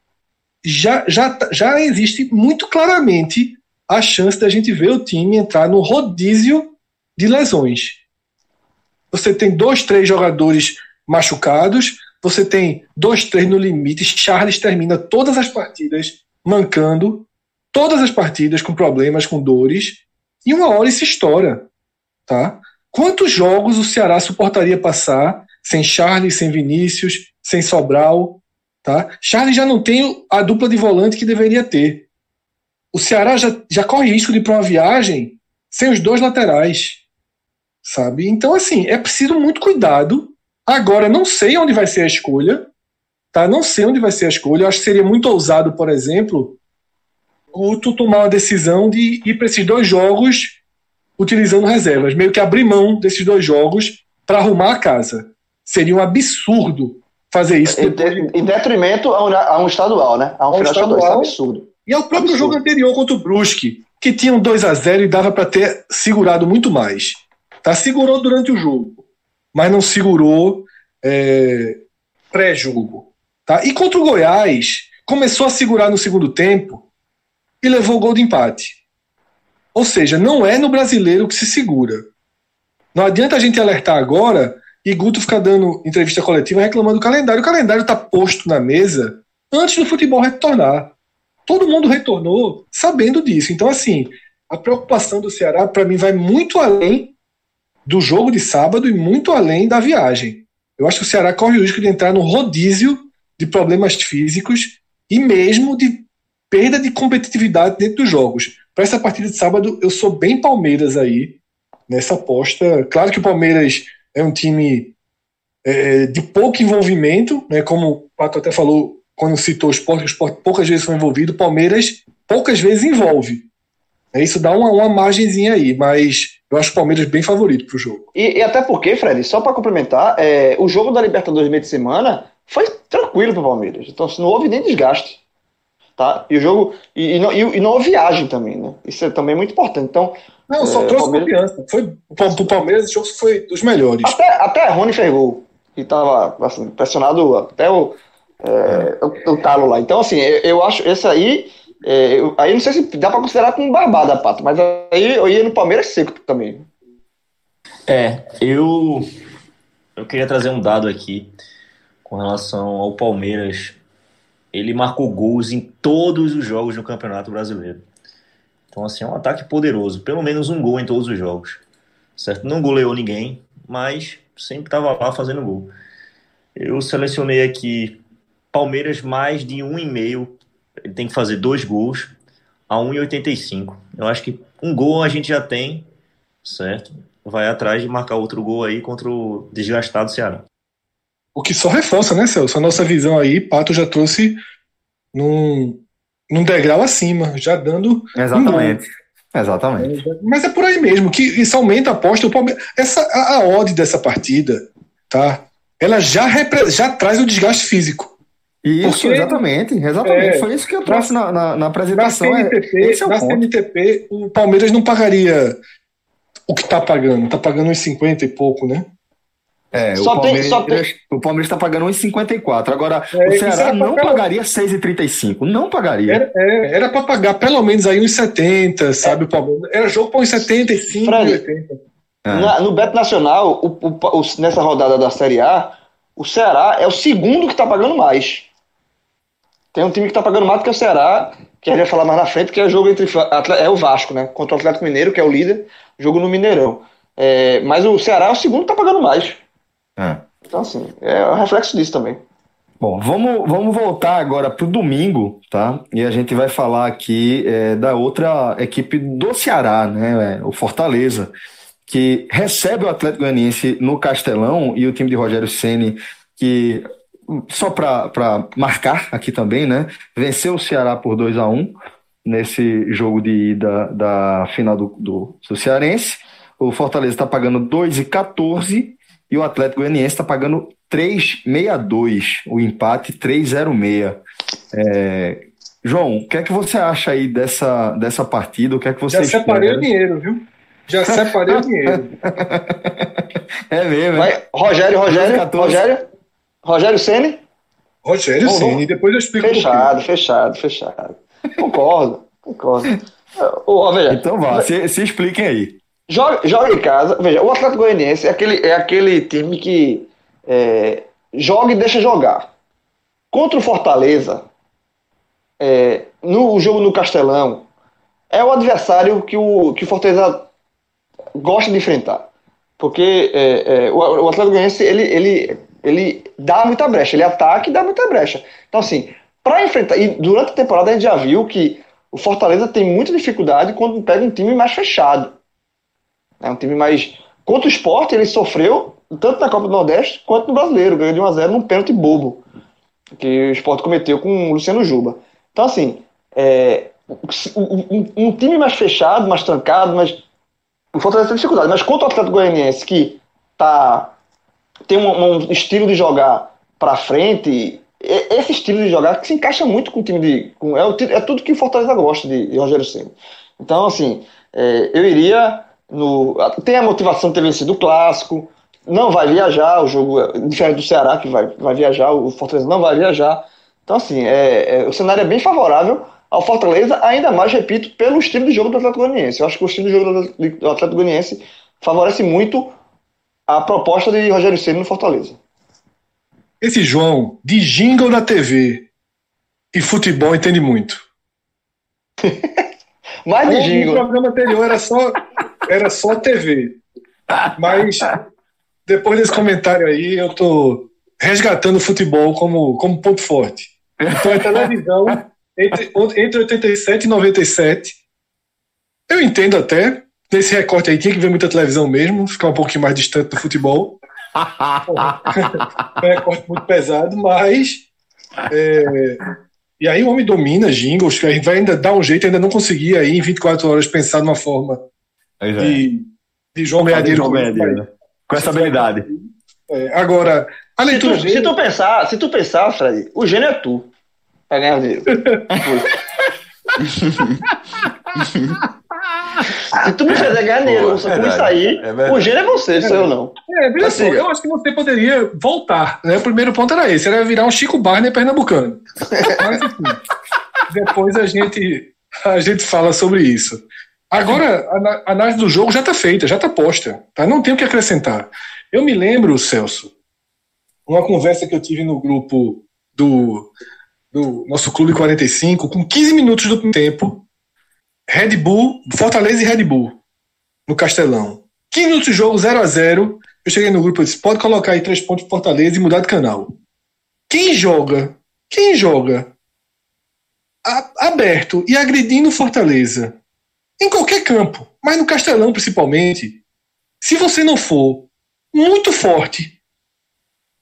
já, já, já existe muito claramente a chance da gente ver o time entrar no rodízio de lesões. Você tem dois, três jogadores machucados, você tem dois, três no limite. Charles termina todas as partidas mancando, todas as partidas com problemas, com dores, e uma hora isso estoura. Tá? Quantos jogos o Ceará suportaria passar sem Charles, sem Vinícius, sem Sobral? Tá? Charles já não tem a dupla de volante que deveria ter. O Ceará já, já corre risco de ir para uma viagem sem os dois laterais. Sabe? Então, assim, é preciso muito cuidado. Agora, não sei onde vai ser a escolha. Tá? Não sei onde vai ser a escolha. Eu acho que seria muito ousado, por exemplo, o tu tomar uma decisão de ir para esses dois jogos utilizando reservas, meio que abrir mão desses dois jogos para arrumar a casa. Seria um absurdo fazer isso. Em, de, em detrimento a um, a um, estadual, né? A um, final estadual, é absurdo. E ao próprio absurdo. jogo anterior contra o Brusque, que tinha um 2 a 0 e dava para ter segurado muito mais. Tá? Segurou durante o jogo, mas não segurou é, pré-jogo. Tá? E contra o Goiás, começou a segurar no segundo tempo e levou o gol de empate. Ou seja, não é no brasileiro que se segura. Não adianta a gente alertar agora e Guto ficar dando entrevista coletiva reclamando do calendário. O calendário está posto na mesa antes do futebol retornar. Todo mundo retornou sabendo disso. Então, assim, a preocupação do Ceará, para mim, vai muito além do jogo de sábado e muito além da viagem. Eu acho que o Ceará corre o risco de entrar no rodízio de problemas físicos e mesmo de perda de competitividade dentro dos jogos. Para essa partida de sábado, eu sou bem Palmeiras aí, nessa aposta. Claro que o Palmeiras é um time é, de pouco envolvimento, né, como o Pato até falou quando citou o esporte, o esporte poucas vezes foi envolvido, o Palmeiras poucas vezes envolve. É, isso dá uma, uma margenzinha aí, mas eu acho o Palmeiras bem favorito para o jogo. E, e, até porque, Fred, só para complementar, é, o jogo da Libertadores meio de semana foi tranquilo para o Palmeiras. Então, assim, não houve nem desgaste tá? E o jogo e, e, não, e, e não houve viagem também, né? Isso é também muito importante. Então, não, só é, trouxe Palmeiras... confiança. Foi pro Palmeiras esse jogo foi dos melhores. Até até Rony fez gol e tava assim, pressionado até o, é, o, o, talo lá. Então assim, eu, eu acho esse aí é, eu, aí não sei se dá para considerar como barbada, Pato, mas aí eu ia no Palmeiras seco também. É, eu eu queria trazer um dado aqui com relação ao Palmeiras ele marcou gols em todos os jogos do Campeonato Brasileiro. Então, assim, é um ataque poderoso. Pelo menos um gol em todos os jogos. Certo? Não goleou ninguém, mas sempre estava lá fazendo gol. Eu selecionei aqui Palmeiras mais de um e meio. Ele tem que fazer dois gols a 1,85. Eu acho que um gol a gente já tem, certo? Vai atrás de marcar outro gol aí contra o desgastado Ceará. O que só reforça, né, Celso? A nossa visão aí, Pato já trouxe num, num degrau acima, já dando. Exatamente. Um Exatamente. Mas é por aí mesmo, que isso aumenta a aposta. Essa, a, a odd dessa partida, tá? Ela já, repre, já traz o desgaste físico. Isso, Porque, exatamente, exatamente. É, Foi isso que eu trouxe na, na, na apresentação. Na CNTP, é, é o na CNTP, o Palmeiras não pagaria o que está pagando, está pagando uns 50 e pouco, né? É, Só o, Palmeiras, só tem- o Palmeiras está pagando 1,54. Agora, É, o Ceará não pra- pagaria 6,35. Não pagaria. Era, é, era pra pagar pelo menos aí uns 70, sabe? O Palmeiras. Era jogo pra uns 75, Fred, 80. É. Na- no Beto Nacional, o- o- o- nessa rodada da Série A, o Ceará é o segundo que está pagando mais. Tem um time que está pagando mais do que o Ceará, que a gente vai falar mais na frente, que é o jogo entre é o Vasco, né? Contra o Atlético Mineiro, que é o líder, jogo no Mineirão. É, mas o Ceará é o segundo que está pagando mais. É. Então, assim, é um reflexo disso também. Bom, vamos, vamos voltar agora para o domingo, tá? E a gente vai falar aqui é, da outra equipe do Ceará, né? É, o Fortaleza, que recebe o Atlético Goianiense no Castelão e o time de Rogério Ceni que só para marcar aqui também, né? Venceu o Ceará por 2 a 1 nesse jogo de ida da final do, do, do Cearense. O Fortaleza está pagando 2,14 e o Atlético Goianiense está pagando 3,62. O empate 3,06. É, João, o que é que você acha aí dessa, dessa partida? O que é que você Já separei o espera? dinheiro, viu? Já separei o dinheiro. É mesmo? Vai, Rogério, Rogério, 14. Rogério, Rogério Ceni, Rogério Ceni, depois eu explico por quê. fechado, fechado, fechado. Concordo, concordo. Ô, ó, veja, Então vá, se, se expliquem aí. Joga, joga em casa. Veja, o Atlético Goianiense é aquele, é aquele time que é, joga e deixa jogar. Contra o Fortaleza, é, no jogo no Castelão, é o adversário que o, que o Fortaleza gosta de enfrentar. Porque é, é, o, o Atlético Goianiense, ele, ele, ele dá muita brecha. Ele ataca e dá muita brecha. Então, assim, para enfrentar... E durante a temporada a gente já viu que o Fortaleza tem muita dificuldade quando pega um time mais fechado. É um time mais. Contra o esporte, ele sofreu tanto na Copa do Nordeste quanto no brasileiro. Ganhou de 1x0 num pênalti bobo que o esporte cometeu com o Luciano Juba. Então, assim, é, um, um- time mais fechado, mais trancado, mas o Fortaleza tem dificuldade. Mas contra o Atlético Goianiense, que tá, tem um, um estilo de jogar para frente, esse estilo de jogar que se encaixa muito com o time de. Com, é, é tudo que o Fortaleza gosta de, de Rogério Ceni. Então, assim, é, eu iria no. Tem a motivação de ter vencido o clássico, não vai viajar, o jogo, diferente do Ceará, que vai, vai viajar, o Fortaleza não vai viajar. Então, assim, é, é, o cenário é bem favorável ao Fortaleza, ainda mais, repito, pelo estilo de jogo do Atlético Goianiense. Eu acho que o estilo de jogo do, Atlético Goianiense favorece muito a proposta de Rogério Ceni no Fortaleza. Esse João, de jingle na TV e futebol, entende muito. Mais de jingle. programa anterior era só, era só TV. Mas depois desse comentário aí, eu tô resgatando o futebol como, como ponto forte. Então é televisão entre, entre 87 e 97. Eu entendo até. Nesse recorte aí tinha que ver muita televisão mesmo, ficar um pouquinho mais distante do futebol. É um recorte muito pesado, mas. é, e aí o homem domina jingles, que a gente vai ainda dar um jeito, ainda não consegui aí em 24 horas pensar numa forma é. de, de dinheiro. ganhar dinheiro, né? Com essa habilidade. É, agora, a Se leitura tu, se tu pensar, se tu pensar, Fred, o gênio é tu. Pra ganhar dinheiro. se tu me fizer ganhar dinheiro com é verdade, isso aí, é o gênio é você, sou eu não. é, veja só, Assim, eu acho que você poderia voltar. Né? O primeiro ponto era esse, era virar um Chico Barney pernambucano. Mas, enfim, depois a gente, a gente fala sobre isso. Agora, a análise do jogo já está feita, já está posta. Tá? Não tem o que acrescentar. Eu me lembro, Celso, uma conversa que eu tive no grupo do, do nosso Clube 45, com 15 minutos do tempo, Red Bull, Fortaleza e Red Bull, no Castelão. 15 minutos de jogo, 0 a 0 Eu cheguei no grupo e disse: pode colocar aí três pontos Fortaleza e mudar de canal. Quem joga, quem joga a- aberto e agredindo Fortaleza, em qualquer campo, mas no Castelão principalmente, se você não for muito forte,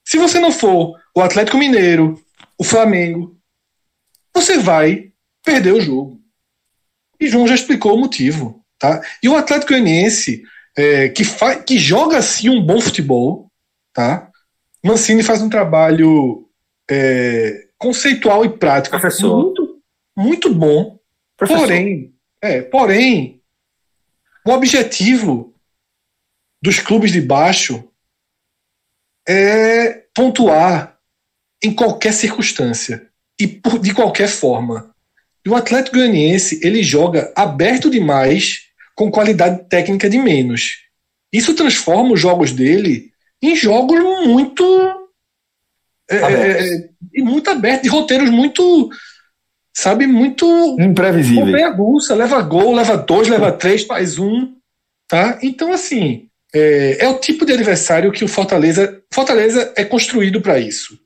se você não for o Atlético Mineiro, o Flamengo, você vai perder o jogo. E João já explicou o motivo. Tá? E o Atlético Goianiense, é, que, que joga assim um bom futebol, tá? Mancini faz um trabalho é, conceitual e prático Professor. muito, muito bom. Professor. Porém, é, porém, o objetivo dos clubes de baixo é pontuar em qualquer circunstância e por, de qualquer forma. E o Atlético Goianiense ele joga aberto demais com qualidade técnica de menos. Isso transforma os jogos dele em jogos muito é, é, é muito abertos, de roteiros muito sabe, muito imprevisível. Bolsa, leva gol, leva dois, leva três, faz um, tá? Então assim, é, é o tipo de adversário que o Fortaleza, Fortaleza é construído para isso.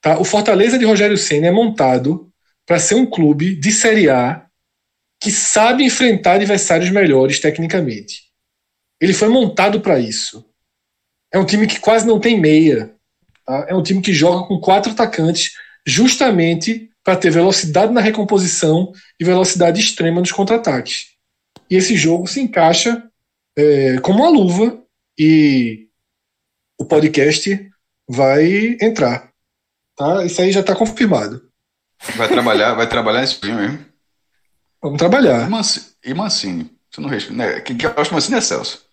Tá? O Fortaleza de Rogério Senna é montado para ser um clube de Série A que sabe enfrentar adversários melhores tecnicamente. Ele foi montado para isso. É um time que quase não tem meia. Tá? É um time que joga com quatro atacantes, justamente para ter velocidade na recomposição e velocidade extrema nos contra-ataques. E esse jogo se encaixa é, como uma luva e o podcast vai entrar. Tá? Isso aí já está confirmado. Vai trabalhar, vai trabalhar nesse filme mesmo? Vamos trabalhar. E Mancini? Você não responde. Né? Quem que eu acho Mancini é Celso.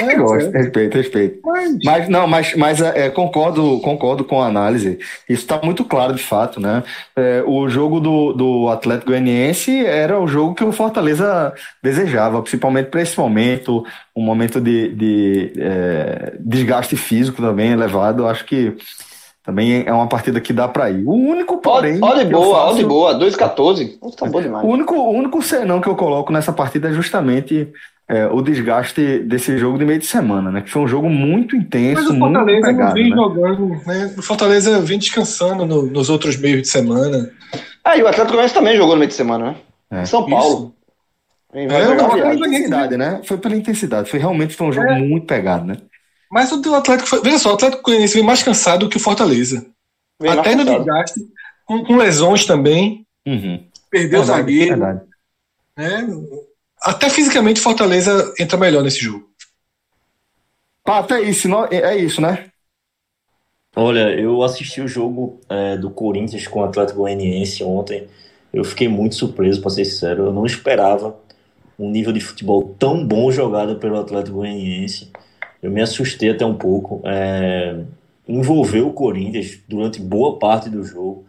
É, gosto, respeito, respeito. Mas, mas não, mas, mas é, é, concordo, concordo com a análise. Isso está muito claro de fato, né? É, o jogo do, do Atlético Goianiense era o jogo que o Fortaleza desejava, principalmente para esse momento, um momento de, de é, desgaste físico também elevado. Acho que também é uma partida que dá para ir. O único porém. Olha boa, faço, olha boa, 2-14. Tá bom demais. O único, o único senão que eu coloco nessa partida é justamente é, o desgaste desse jogo de meio de semana, né? Que foi um jogo muito intenso. Mas o Fortaleza pegado, não vem né? jogando, né? O Fortaleza vem descansando no, nos outros meios de semana. Ah, e o Atlético Goianiense também jogou no meio de semana, né? É. São Paulo. É, foi pela intensidade, né? Foi pela intensidade. Foi realmente foi um jogo é. muito pegado, né? Mas o Atlético foi. Veja só, o Atlético Goianiense vem mais cansado que o Fortaleza. Vem Até no desgaste, com, com, lesões também. Uhum. Perdeu o zagueiro. Verdade. Né? Até fisicamente, Fortaleza entra melhor nesse jogo. Pato, é isso, não, é isso, né? Olha, eu assisti o jogo é, do Corinthians com o Atlético Goianiense ontem. Eu fiquei muito surpreso, para ser sincero. Eu não esperava um nível de futebol tão bom jogado pelo Atlético Goianiense. Eu me assustei até um pouco. É, envolveu o Corinthians durante boa parte do jogo.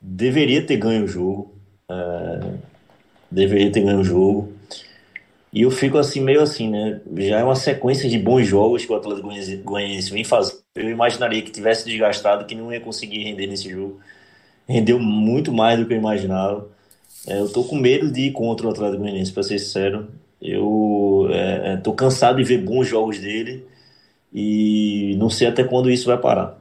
Deveria ter ganho o jogo. É, deveria ter ganho o jogo. E eu fico assim, meio assim, né? Já é uma sequência de bons jogos que o Atlético Goianiense vem fazendo. Eu imaginaria que tivesse desgastado, que não ia conseguir render nesse jogo. Rendeu muito mais do que eu imaginava. É, eu tô com medo de ir contra o Atlético Goianiense, para ser sincero. Eu é, é, tô cansado de ver bons jogos dele e não sei até quando isso vai parar.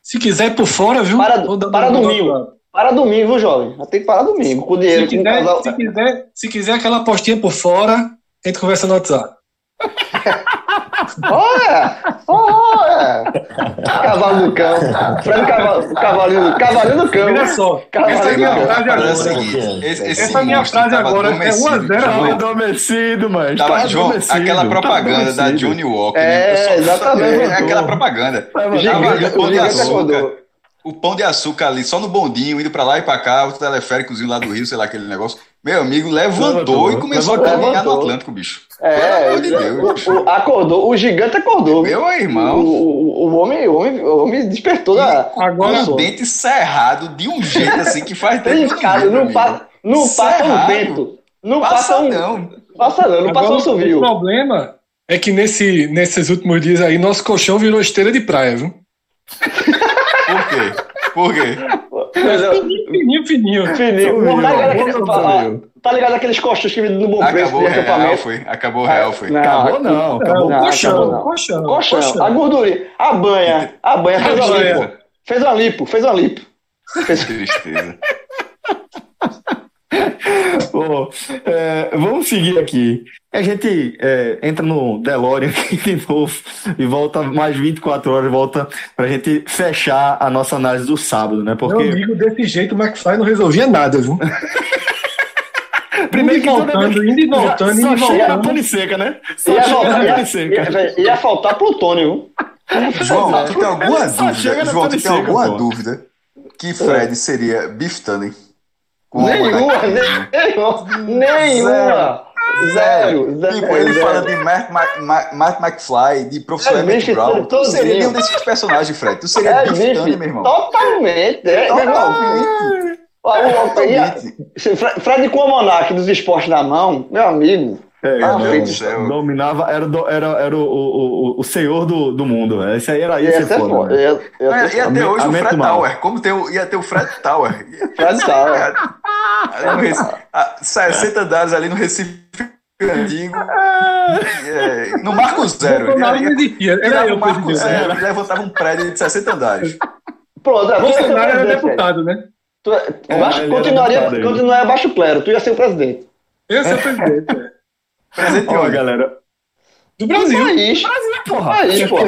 Se quiser por fora, viu? Para, para domingo. Para domingo, viu, jovem? Tem que parar domingo. Com dinheiro, se quiser, casal... se, quiser, se quiser aquela apostinha por fora, a gente conversa no WhatsApp. Olha! Olha! Cavalo do cão. Cavalo, cavalinho, cavalinho do cão. Olha só. Essa é minha frase agora. Esse, esse essa minha frase agora é 1x0. Tava adormecido, mas. Tava, João, aquela propaganda da Johnny Walker. É, exatamente. É aquela propaganda. Tava, o gigante acordou o pão de açúcar ali, só no bondinho, indo pra lá e pra cá, o teleféricozinho lá do Rio, sei lá, aquele negócio. Meu amigo levantou, levantou e começou levantou, a caminhar no Atlântico, bicho. É, de Deus, o, o, acordou, o gigante acordou. Meu irmão. O, o, o, homem, o, homem, o homem despertou da. Agora o dente cerrado de um jeito assim que faz tempo. Cara, não, pa, não passa um vento. Não passa, passa um. Não. Passa não, não passa um subiu. O problema é que nesse, nesses últimos dias aí, nosso colchão virou esteira de praia, viu? Por quê? Por quê? Fininho, fininho, fininho. Tá ligado, aquele, tá ligado aqueles costos que no bom preço Acabou real, foi. Acabou real, foi. Não, acabou não. Acabou não, colchão, colchão, colchão. A gordura, a banha, a banha fez uma lipo. Fez uma lipo, fez uma lipo. Fez... Tristeza. Bom, é, vamos seguir aqui. A gente é, entra no DeLorean aqui de novo e volta mais 24 horas, volta para a gente fechar a nossa análise do sábado, né? Porque... Meu amigo, desse jeito o McFly não resolvia nada, viu? Primeiro indo e voltando, indo e voltando, indo e voltando. pane seca, né? Só ia, voltar, ia, ia, ia, faltar plutônio. João, tu tem alguma dúvida? João, tu tem alguma dúvida que Fred seria Biff Tannen? Nenhuma, nenhuma, nenhuma. Zero. Zero. Tipo, ele zero. fala de Matt, Matt, Matt McFly, de Professor É, Emmett Brown. Tu seria nenhum desses personagens, Fred. Tu seria É, Biff meu irmão. Totalmente. É. Totalmente. Fred com o Monark dos esportes na mão, meu amigo. É, Ah, não, céu. dominava, era, do- era, era o, o, o, o senhor do, do mundo. Esse aí era Ia isso, ser foda. né? Ia, ia Ia, ser ia ter hoje o Fred o. Tower. Como ter, o- ia ter o Fred Tower. Fred Tower. Ali no a 60 andares ali no Recife antigo. É, no Marco Zero. Ia- ia-. Era o Marco presidente. Zero e levantava um prédio de 60 andares. Pronto, é, ia ser o Bolsonaro era presidente, deputado, né? Tu, é- É, baixo- ele continuaria, continuaria baixo clero, tu ia ser o presidente. Eu sou presidente é. Presente Ó, hoje. galera. do Brasil. País. Porra. País, pô.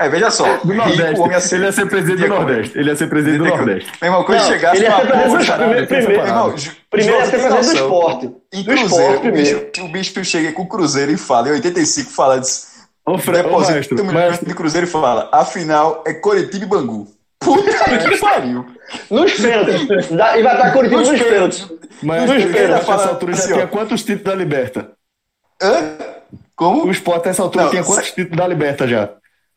É, veja só. Do rico, Nordeste. homem assim. Ele ia ser presidente do Nordeste. Ele ia ser presidente do Nordeste. Meu irmão, quando Não, chegasse ele ia uma ser presidente porra, do- primeiro- primeiro- irmão, Primeiro ia ser presidente do esporte. Em Do Cruzeiro, esporte o primeiro. bicho, o bicho chega com o Cruzeiro e fala, em 85, fala, diz, Ô, Fre... Ô, deposita maestro, maestro, de Cruzeiro e fala, afinal, é Coritiba e Bangu. Puta que pariu. Nos pênaltis. E vai estar Curitiba nos Nos pênaltis. maestro, Nos pênaltis, nessa fala altura já assim, tinha quantos títulos da Liberta? Hã? Como? O Sport nessa altura Não, tinha quantos se- títulos da Liberta já?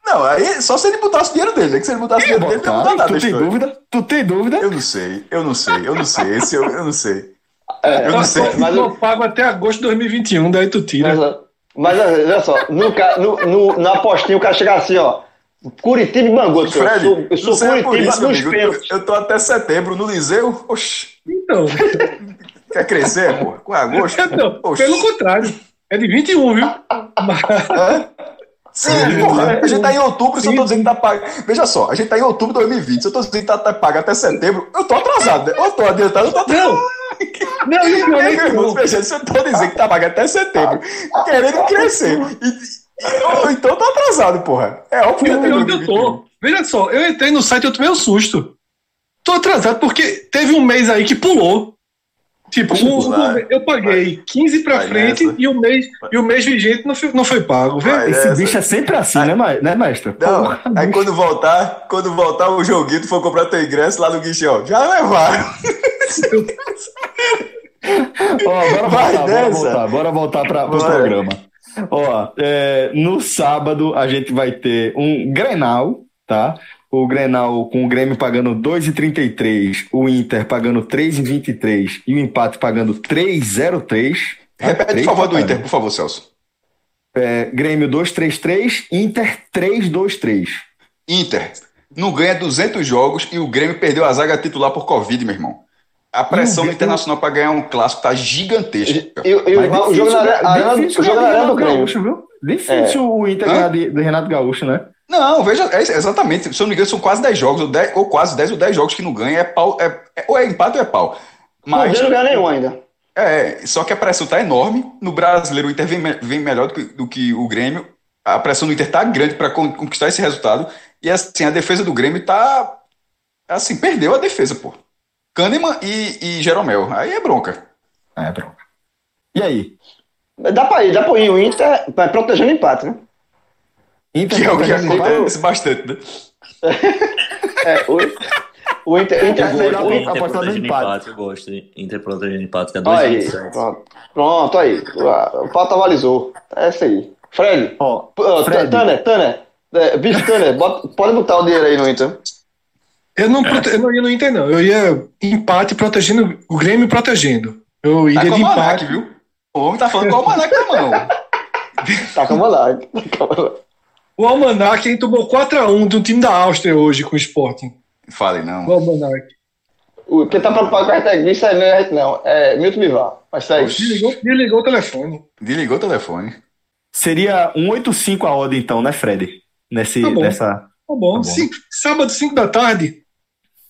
Não, aí só se ele botasse o dinheiro dele, né? Que se ele botasse o dinheiro dele, não nada. tu tem história. dúvida? Tu tem dúvida? Eu não sei, eu não sei, eu não sei. Esse eu, eu não sei. É, Eu não sei. Mas, eu pago até agosto de 2021, daí tu tira. mas, mas olha só, no, no, no, na apostinha o cara chega assim, ó. Curitiba e Bangu. Eu sou, Fred, eu sou, eu sou não é Curitiba isso, nos amigo. pênaltis. Eu, tô até setembro no Liseu. Oxi, Então, quer crescer, pô? Com agosto? não, Oxi. pelo contrário. É de 21, viu? Hã? Sim, porra. A gente tá em outubro, se eu tô dizendo que tá pago. Veja só, a gente tá em outubro de 2020. Se eu tô dizendo que tá, tá pago até setembro, eu tô atrasado, né? Eu tô adiantado, eu tô atrasado. Não, não, é não. veja, se eu tô dizendo que tá pago até setembro, querendo crescer. E eu, então eu tô atrasado, porra. É óbvio que eu o tenho pior que eu 2021. tô. Veja só, eu entrei no site e eu tomei um susto. Tô atrasado porque teve um mês aí que pulou. Tipo, o- Vai. eu paguei 15 pra Vai frente nessa. e o, mês, e o mês vigente não foi, não foi pago. Vê? Vai. Esse essa. bicho é sempre assim, né, ma- né, mestre? Não, Porra, aí bicho. quando voltar, quando voltar o joguinho, tu for comprar teu ingresso lá no guichê, ó, já levaram. Ó, bora Vai voltar, bora nessa. voltar, bora voltar para o Bora. programa. Ó, é, no sábado a gente vai ter um Grenal, tá? O Grenal com o Grêmio pagando 2,33, o Inter pagando 3,23 e o empate pagando 3,03. Repete, por favor, do Inter, por favor, Celso. É, Grêmio 2,33, Inter 3,23. Inter não ganha 200 jogos e o Grêmio perdeu a zaga titular por Covid, meu irmão. A pressão do internacional para ganhar um clássico tá gigantesca. E, e o, jogo na difícil, arena- arena- difícil o jogo na ganhar arena do. Gaúcho, viu? Difícil o Inter ganhar de, de Renato Gaúcho, né? Não, veja, é, exatamente. Se eu não me engano, são quase 10 jogos, ou, 10, ou quase 10 ou 10 jogos que não ganha. É pau, é, é- ou é empate ou é pau. O Mas, Grêmio não ganha nenhum ainda. é, só que a pressão tá enorme. No brasileiro, o Inter vem, vem melhor do que, do que o Grêmio. A pressão do Inter tá grande para conquistar esse resultado. E assim, a defesa do Grêmio tá. Assim, perdeu a defesa, pô. Kahneman e, e Jeromel. Aí é bronca. É, pronto. E aí? Dá pra ir, dá pra ir. O Inter vai protegendo o empate, né? Inter Que é o que acontece bastante, né? É, o, o Inter. O Inter, Eu vou o Inter- Inter protegendo empate. empate, eu gosto. Inter protegendo empate, que é Olha aí, 2,27. pronto. Pronto, aí. O pauta avalizou. É isso aí. Fred, ó, Fred. Tanner, Tanner, é, bicho Tanner, bota- pode botar o dinheiro aí no Inter. Eu não, prote... eu não ia no Inter, não. Eu ia empate protegendo, o Grêmio protegendo. Eu Tá iria com de o Almanac, empate. viu? O homem tá falando com o Almanac na mão. Tá, calma lá. Calma lá. O Almanac ele tomou 4x1 de um time da Áustria hoje com o Sporting. Fale, não. O Almanac. O- Quem tá preocupado com a aí não é não. É Milton Bivar. Mas isso aí. Desligou, desligou o telefone. Desligou o telefone. Seria 185 a odd, então, né, Fred? Nesse, Tá bom. nessa. Tá bom. Tá bom. Cinco- sábado, 5 da tarde.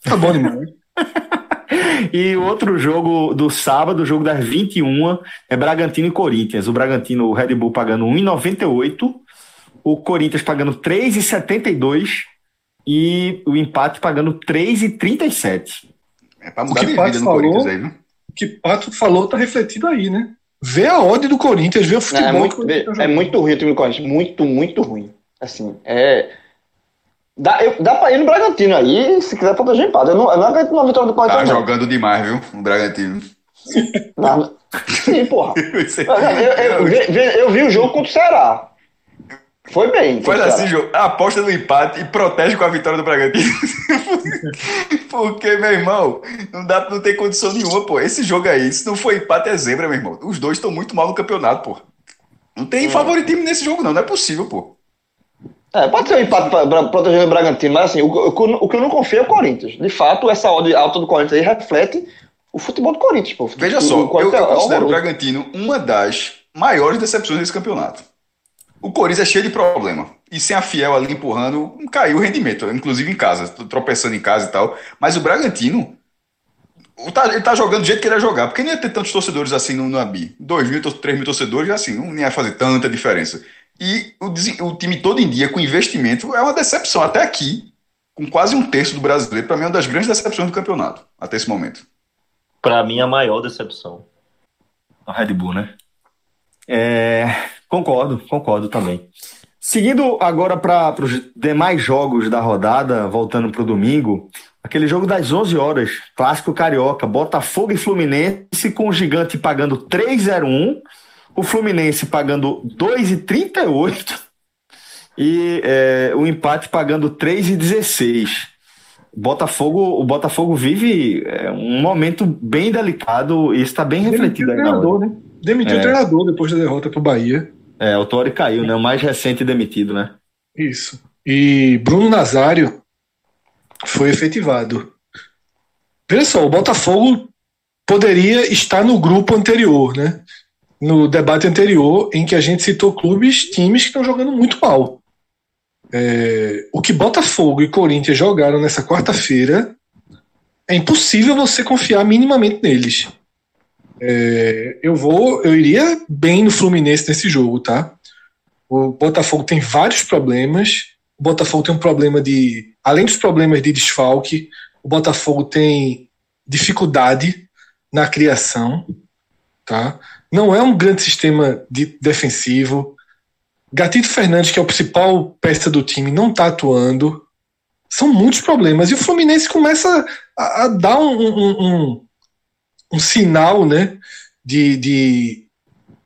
Tá bom demais. E o outro jogo do sábado, o jogo das 21, é Bragantino e Corinthians. O Bragantino, o Red Bull pagando 1,98, o Corinthians pagando 3,72 e o empate pagando 3,37. É pra O mudar que de Pato vida no falou- Corinthians aí, viu? O que Pato falou tá refletido aí, né? Vê a odd do Corinthians, vê o Não, futebol é, o muito, é muito ruim o time do Corinthians. Muito, muito ruim. Assim, é. Dá, eu- dá pra ir no Bragantino aí, se quiser proteger empate. Eu não, eu não acredito numa vitória do Tá Corinthians. não. jogando demais, viu? O Bragantino. Não, Sim, porra. eu, eu, eu, vi o jogo contra o Ceará. Foi bem. Faz assim, jogo. Aposta no empate e protege com a vitória do Bragantino. Porque, meu irmão, não dá não ter condição nenhuma, pô. Esse jogo aí, se não for empate, é zebra, meu irmão. Os dois estão muito mal no campeonato, pô. Não tem hum. favoritismo nesse jogo, não. Não é possível, pô. É, pode ser um empate para proteger o Bragantino, mas assim, o, o, o, que eu não confio é o Corinthians. De fato, essa odd alta do Corinthians aí reflete o futebol do Corinthians, pô. Veja só, eu, eu é considero o Bragantino uma das maiores decepções desse campeonato. O Corinthians é cheio de problema. E sem a Fiel ali empurrando, caiu o rendimento, inclusive em casa, tropeçando em casa e tal. Mas o Bragantino, ele tá jogando do jeito que ele ia jogar, porque nem ia ter tantos torcedores assim no, no Abi. 2 mil, 3 mil torcedores, assim, não ia fazer tanta diferença. E o, o, time todo em dia, com investimento, é uma decepção. Até aqui, com quase um terço do brasileiro, para mim é uma das grandes decepções do campeonato, até esse momento. Para mim, a maior decepção. A Red Bull, né? É, concordo, concordo também. Seguindo agora para os demais jogos da rodada, voltando para o domingo, aquele jogo das 11 horas, clássico carioca, Botafogo e Fluminense, com o gigante pagando 3-0-1 o Fluminense pagando 2,38 e é, o empate pagando 3,16. Botafogo, o Botafogo vive é, um momento bem delicado e está bem refletido aí treinador, né? Demitiu é. o treinador depois da derrota para o Bahia. É, o Tori caiu, né? O mais recente demitido, né? Isso. E Bruno Nazário foi efetivado. Veja só, o Botafogo poderia estar no grupo anterior, né? No debate anterior, em que a gente citou clubes, times que estão jogando muito mal. É, o que Botafogo e Corinthians jogaram nessa quarta-feira é impossível você confiar minimamente neles. É, eu vou, eu iria bem no Fluminense nesse jogo, tá? O Botafogo tem vários problemas. O Botafogo tem um problema de, além dos problemas de desfalque, o Botafogo tem dificuldade na criação, tá? Não é um grande sistema de defensivo. Gatito Fernandes, que é o principal peça do time, não está atuando. São muitos problemas. E o Fluminense começa a, a dar um, um, um, um, sinal né, de, de,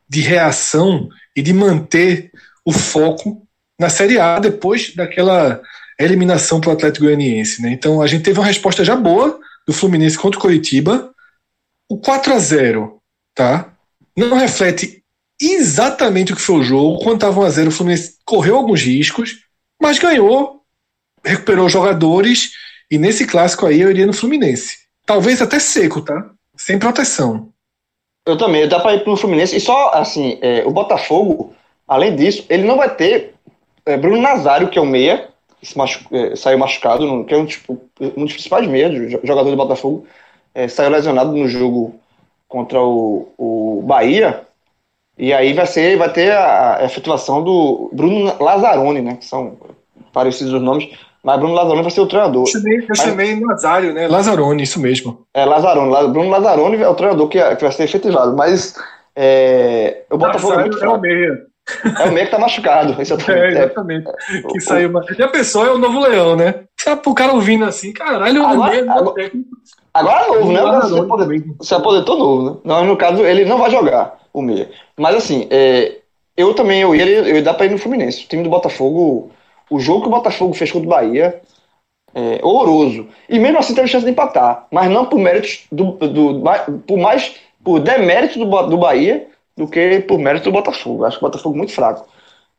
de reação e de manter o foco na Série A depois daquela eliminação para o Atlético Goianiense. Né? Então a gente teve uma resposta já boa do Fluminense contra o Coritiba. O 4 a 0 tá? não reflete exatamente o que foi o jogo. Quando estava 1 a 0 o Fluminense correu alguns riscos, mas ganhou, recuperou jogadores e nesse clássico aí eu iria no Fluminense. Talvez até seco, tá? Sem proteção. Eu também, dá para ir pro Fluminense. E só, assim, é, o Botafogo, além disso, ele não vai ter é, Bruno Nazário, que é o meia, que machu é, saiu machucado, que é um, tipo, um dos principais meias, jogador do Botafogo, é, saiu lesionado no jogo contra o, o Bahia. E aí vai ser, vai ter a, a efetivação do Bruno Lazzaroni, né? Que são parecidos os nomes, mas Bruno Lazzaroni vai ser o treinador. Eu chamei, eu mas, chamei Nazário, né? Lazzaroni, isso mesmo. É, Lazzaroni. Bruno Lazzaroni é o treinador que, que vai ser efetivado, mas é, o Botafogo é, é o meia. É o meio que tá machucado. Exatamente. É, exatamente. É, que o, saiu. E a pessoa é o novo leão, né? O cara ouvindo assim, caralho, agora, o meio, agora, agora é novo, né? Você, aposentou, você aposentou novo, né? Não, no caso, ele não vai jogar o meia. Mas assim, é, eu também eu ia, eu ia dar pra ir no Fluminense. O time do Botafogo, o jogo que o Botafogo fez contra o Bahia é horroroso. E mesmo assim teve chance de empatar. Mas não por méritos do. do por mais. por demérito do, do Bahia do que por mérito do Botafogo. Acho que o Botafogo é muito fraco.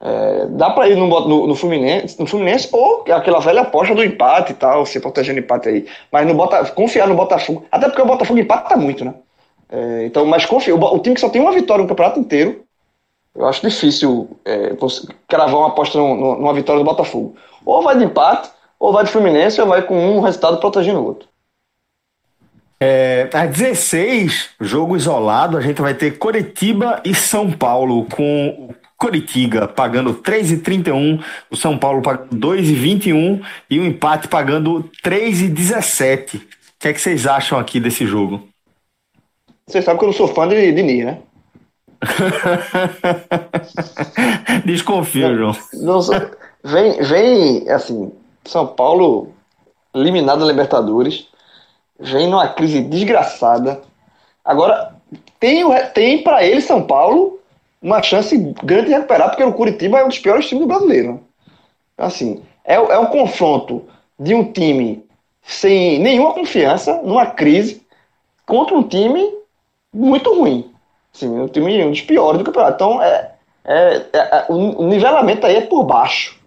É, dá para ir no, no, no, Fluminense, no Fluminense ou aquela velha aposta do empate e tal, se protegendo empate aí. Mas no Bota, confiar no Botafogo, até porque o Botafogo empata muito, né? É, então, mas confia. O, o, time que só tem uma vitória no campeonato inteiro, eu acho difícil é, cravar uma aposta no, no, numa vitória do Botafogo. Ou vai de empate, ou vai de Fluminense, ou vai com um resultado protegendo o outro. É, às 16, jogo isolado, a gente vai ter Coritiba e São Paulo, com o Coritiba pagando 3,31, o São Paulo pagando 2,21 e o empate pagando 3,17. O que é que vocês acham aqui desse jogo? Vocês sabem que eu não sou fã de, Nir, né? Desconfio, João. Não, vem, vem, assim, São Paulo eliminado da Libertadores vem numa crise desgraçada. Agora, tem, tem para ele, São Paulo, uma chance grande de recuperar, porque o Curitiba é um dos piores times do brasileiro. Assim, é, é um confronto de um time sem nenhuma confiança, numa crise, contra um time muito ruim. Assim, um time um dos piores do campeonato. Então, é, é, é, é o nivelamento aí é por baixo,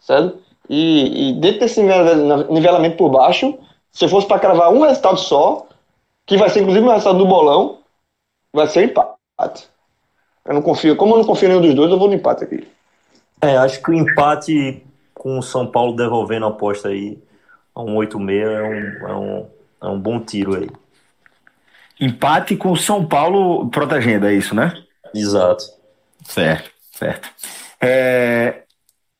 certo? E, e dentro desse nivelamento por baixo, se eu fosse para cravar um resultado só, que vai ser inclusive o resultado do bolão, vai ser empate. Eu não confio, como eu não confio em nenhum dos dois, eu vou no empate aqui. É, acho que o empate com o São Paulo devolvendo a aposta aí a um 8,6 é um, é, um, é um bom tiro aí. Empate com o São Paulo protegendo, é isso, né? Exato. Certo, certo. É...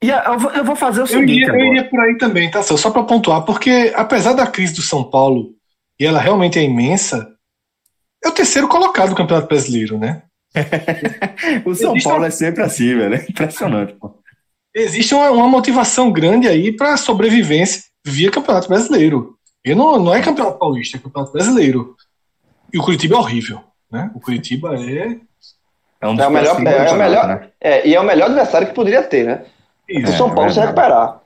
E eu vou fazer o seguinte. Eu iria, eu iria por aí também, tá? Só para pontuar, porque apesar da crise do São Paulo, e ela realmente é imensa, é o terceiro colocado do Campeonato Brasileiro, né? o São Existe Paulo uma... é sempre assim, velho. É impressionante. Pô. Existe uma, uma motivação grande aí para sobrevivência via Campeonato Brasileiro. E não, não é Campeonato Paulista, é Campeonato Brasileiro. E o Curitiba é horrível, né? O Curitiba é é, um é o melhor, é, é o melhor né? é, e é o melhor adversário que poderia ter, né? Isso, o São Paulo se recuperar.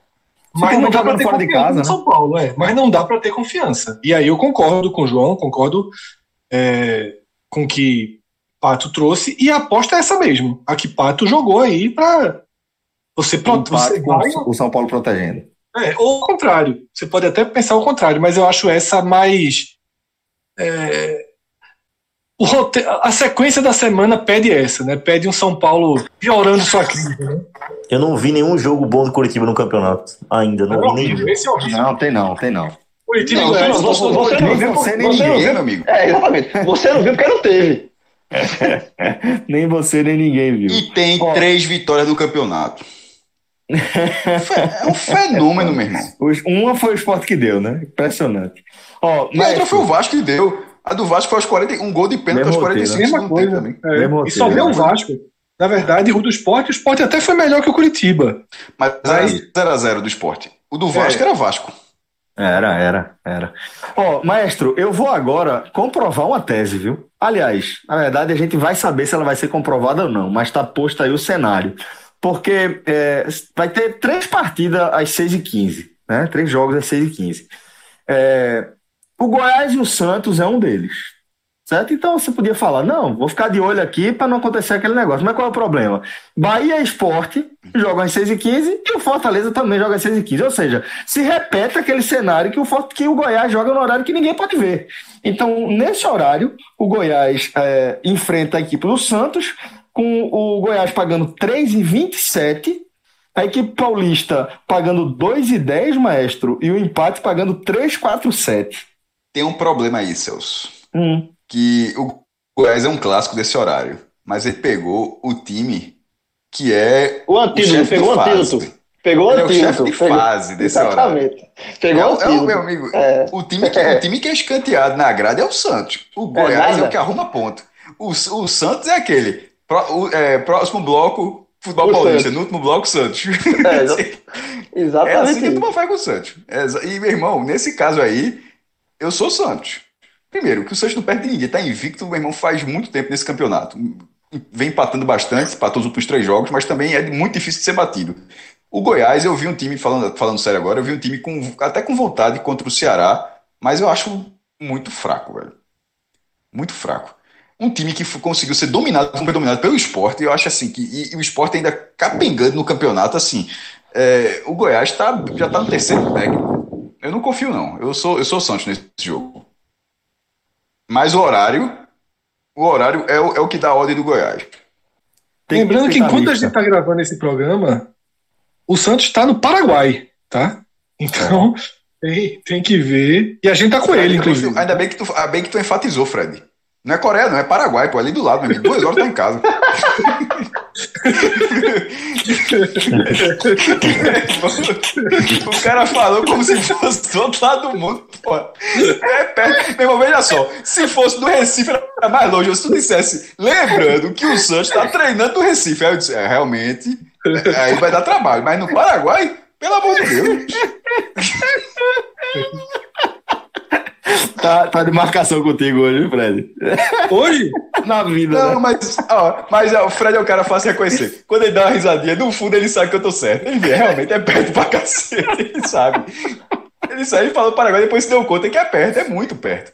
Mas não dá para ter fora de casa, né? São Paulo, é. Mas não dá para ter confiança. E aí eu concordo com o João, concordo é, com o que Pato trouxe e a aposta é essa mesmo. A que Pato jogou aí para você, você vai... o São Paulo protegendo. É, ou o contrário. Você pode até pensar o contrário, mas eu acho essa mais é, a sequência da semana pede essa, né? Pede um São Paulo piorando sua crise, né? Eu não vi nenhum jogo bom do Curitiba no campeonato ainda, não, não vi nenhum. Esse é horrível. Não, tem não, tem não. Curitiba não, não, você, você, você não viu, você, nem você ninguém, viu, meu amigo. É, exatamente. Você não viu porque não teve. nem você, nem ninguém viu. E tem Ó, três vitórias no campeonato. é um fenômeno, meu irmão. Uma foi o esporte que deu, né? Impressionante. Ó, e a outra foi o Vasco que deu. A do Vasco foi aos 40, um gol de pênalti aos 45 né? Mesma coisa. Também. É. E só vê o Vasco. Na verdade, o do esporte, o esporte até foi melhor que o Curitiba. Mas era 0x0 do esporte. O do Vasco é. era Vasco. Era, era, era. Ó, oh, maestro, eu vou agora comprovar uma tese, viu? Aliás, na verdade, a gente vai saber se ela vai ser comprovada ou não, mas está posto aí o cenário. Porque é, vai ter três partidas às 6h15, né? Três jogos às 6h15. É, o Goiás e o Santos é um deles. Certo? Então você podia falar, não, vou ficar de olho aqui para não acontecer aquele negócio. Mas qual é o problema? Bahia e Esporte jogam às 6h15 e o Fortaleza também joga às 6h15. Ou seja, se repete aquele cenário que o, que o Goiás joga no horário que ninguém pode ver. Então, nesse horário, o Goiás é, enfrenta a equipe do Santos, com o Goiás pagando 3,27, a equipe paulista pagando 2,10, maestro, e o empate pagando 3,47. Tem um problema aí, Celso. Hum. Que o Goiás é um clássico desse horário. Mas ele pegou o time que é. O antídoto, pegou o antídoto. Pegou o antídoto. É o chefe de fase desse Exatamente. horário. Pegou é, o é, meu amigo. É. O, time que, é. o time que é escanteado na grade é o Santos. O Goiás é, é o que arruma ponto. O, o Santos é aquele. Pro, o, é, próximo bloco, futebol o paulista. Santos. No último bloco, Santos. É, exatamente. É assim que tu faz com o Santos. É, e, meu irmão, nesse caso aí, eu sou Santos. Primeiro, que o Santos não perde ninguém, tá invicto, meu irmão, faz muito tempo nesse campeonato. Vem empatando bastante, empatou os últimos três jogos, mas também é muito difícil de ser batido. O Goiás, eu vi um time, falando, falando sério agora, eu vi um time com, até com vontade contra o Ceará, mas eu acho muito fraco, velho. Muito fraco. Um time que conseguiu ser dominado, foi dominado pelo esporte, eu acho assim, que e, e o esporte ainda capengando no campeonato, assim. É, o Goiás tá, já tá no terceiro técnico eu não confio, não. Eu sou, eu sou Santos nesse jogo. Mas o horário. O horário é o, é o que dá a ordem do Goiás. Tem Lembrando que, que enquanto a gente está gravando esse programa, o Santos está no Paraguai, tá? Então, é. tem, tem que ver. E a gente tá com Fred, ele, inclusive. Ainda bem que, tu, bem que tu enfatizou, Fred. Não é Coreia, não, é Paraguai, pô, ali do lado, meu amigo. Duas horas tá em casa. o cara falou como se fosse do outro lado do mundo, pô. É perto. Meu irmão, veja só. Se fosse do Recife, era mais longe. Se tu dissesse, lembrando que o Santos tá treinando no Recife. Aí eu disse, é, realmente, aí vai dar trabalho. Mas no Paraguai, pelo amor de Deus. tá, tá de marcação contigo hoje, Fred. Hoje? Na vida. Não, né? mas, ó, mas ó, o Fred é o cara fácil de reconhecer. Quando ele dá uma risadinha, no fundo ele sabe que eu tô certo. Ele vê, realmente é perto pra cacete, ele sabe. Ele saiu e falou Paraguai, depois se deu conta que é perto, é muito perto.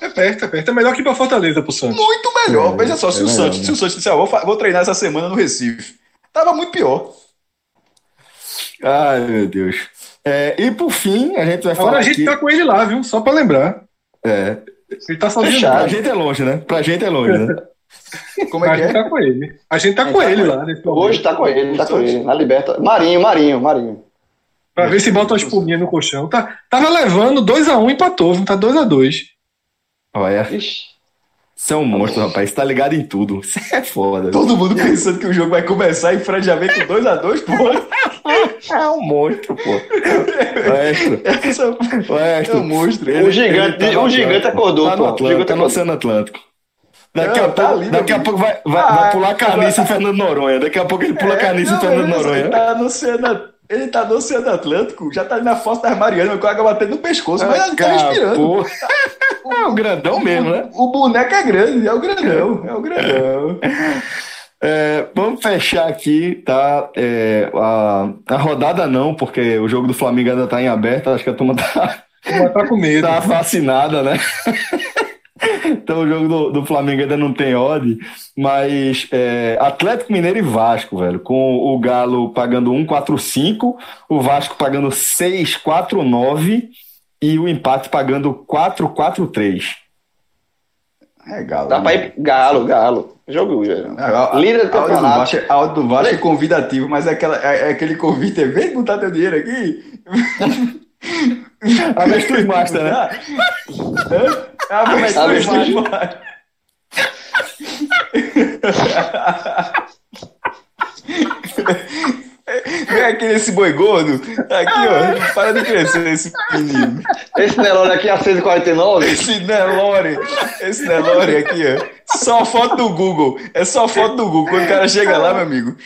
É perto, é perto. É melhor que ir pra Fortaleza pro Santos. Muito melhor. É, Veja só, se é o melhor, Santos, né? se o Santos disser, ó, vou, vou treinar essa semana no Recife. Tava muito pior. Ai, meu Deus. É, e por fim, a gente vai Agora falar a gente aqui... tá com ele lá, viu? Só pra lembrar. É, Ele tá sozinho. pra gente é longe, né? Pra gente é longe, né? Como a é que gente é? tá com ele. A gente tá A gente com tá ele com lá. Hoje tá com ele, tá com ele. Na liberta. Marinho, Marinho, Marinho. Pra ver se bota uma espuminha no colchão. Tá, tava levando 2x1 um, empatou, viu? Tá 2x2. Olha, Ixi. Você é um monstro, rapaz. Você tá ligado em tudo. Você é foda. Todo mundo pensando que o jogo vai começar e Fred já vem com 2x2, pô. É um monstro, pô. Maestro, Essa é maestro. um monstro. Ele- O gigante- no o gigante Atlântico, acordou, Tá no pô. O Atlântico, gigante tá no. Oceano Atlântico. Daqui, Não, a, tá pouco, ali, daqui a pouco vai, vai, Ah, vai pular caniça em Fernando Noronha. Daqui a pouco ele pula caniça em Não, Fernando ele- Noronha. Tá no Oceano, ele tá no Oceano Atlântico, já tá ali na Fossa das Marianas, com a água batendo no pescoço, mas ele tá respirando. Pô. É o grandão mesmo, né? O boneco é grande, é o grandão, é o grandão. É, vamos fechar aqui, tá? É, a, a rodada não, porque o jogo do Flamengo ainda tá em aberto. Acho que a turma tá, tá com medo. tá vacinada, né? Então o jogo do, do Flamengo ainda não tem odd, mas é, Atlético Mineiro e Vasco, velho, com o Galo pagando 1,45, o Vasco pagando 6,49 e o empate pagando 4,43. É galo. Dá pra ir galo, galo. Jogo, a, Líder do campeonato. Vasco, é- a do Vasco é convidativo, mas é, aquela, é, é aquele convite, é vem botar teu dinheiro aqui. Avestruz Master, né? Hã? É a avestruz Avestruz. Master. Vem aqui nesse boi gordo. Aqui, ó. Para de crescer esse menino. Esse Nelore aqui a 6,49. Esse Nelore. Esse Nelore aqui, ó. Só foto do Google. É só foto do Google. Quando o cara chega lá, meu amigo.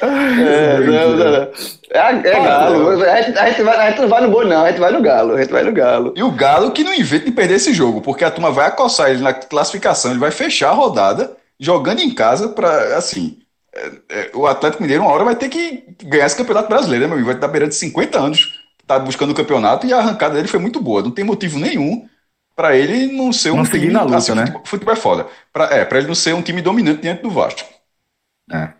É, não, não, não. É, é galo. A gente, a, gente vai, a gente não vai no boi, não. A gente vai no galo. A gente vai no galo. E o Galo que não inventa de perder esse jogo, porque a turma vai acossar ele na classificação, ele vai fechar a rodada, jogando em casa para assim. é, é, o Atlético Mineiro, uma hora, vai ter que ganhar esse campeonato brasileiro, né, meu amigo? Vai estar beirando de 50 anos, tá buscando o campeonato e a arrancada dele foi muito boa. Não tem motivo nenhum para ele não ser um Não time. seguir na luta, assim, né? Futebol, futebol é foda. Pra, é, para ele não ser um time dominante diante do Vasco. É,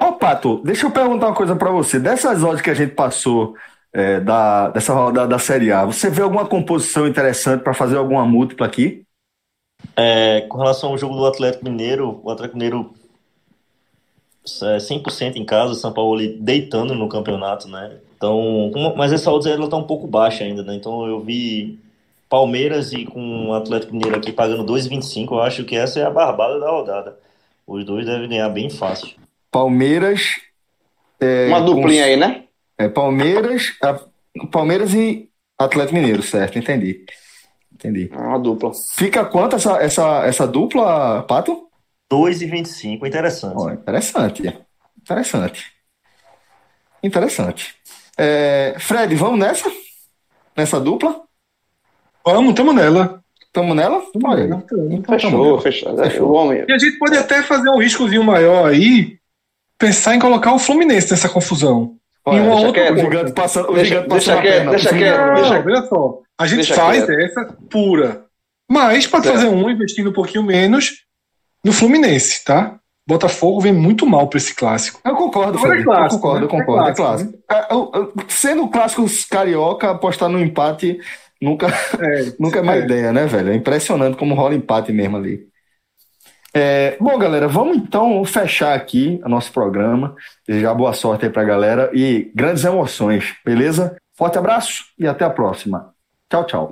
ó, Pato, deixa eu perguntar uma coisa pra você. Dessas odds que a gente passou é, da, dessa rodada da Série A, você vê alguma composição interessante pra fazer alguma múltipla aqui? É, com relação ao jogo do Atlético Mineiro, o Atlético Mineiro é 100% em casa, São Paulo deitando no campeonato, né? Então, mas essa odds ela tá um pouco baixa ainda, né? Então eu vi Palmeiras e com o Atlético Mineiro aqui pagando 2,25, eu acho que essa é a barbada da rodada. Os dois devem ganhar bem fácil. Palmeiras. é, Uma com- duplinha aí, né? É, Palmeiras, a- Palmeiras e Atlético Mineiro, certo? Entendi. Entendi. Uma dupla. Fica quanto essa, essa, essa dupla, Pato? 2,25, interessante. Ó, interessante. Interessante. Interessante. É, Fred, vamos nessa? Nessa dupla? Vamos, tamo nela. Tamo nela? Olha tamo. Então, Fechou, nela. fechou. Fechou. E a gente pode até fazer um riscozinho maior aí, pensar em colocar o Fluminense nessa confusão. Olha, E uma deixa outra quieto, o gigante passando, o Deixa- gigante deixa passando a quieto, perna. deixa quieto, não. Não, deixa- veja só. A gente deixa faz quieto. essa pura. Mas pode Certo. fazer um investindo um pouquinho menos no Fluminense, tá? Botafogo vem muito mal pra esse clássico. Eu concordo, é Fred. clássico, eu concordo, eu né? É concordo. É clássico, clássico. É, eu- eu- Sendo clássico carioca, apostar no empate nunca, É, nunca é má é. ideia, né, velho? É impressionante como rola empate mesmo ali. É, bom, galera, vamos então fechar aqui o nosso programa. Desejar boa sorte aí pra galera e grandes emoções, beleza? Forte abraço e até a próxima. Tchau, tchau.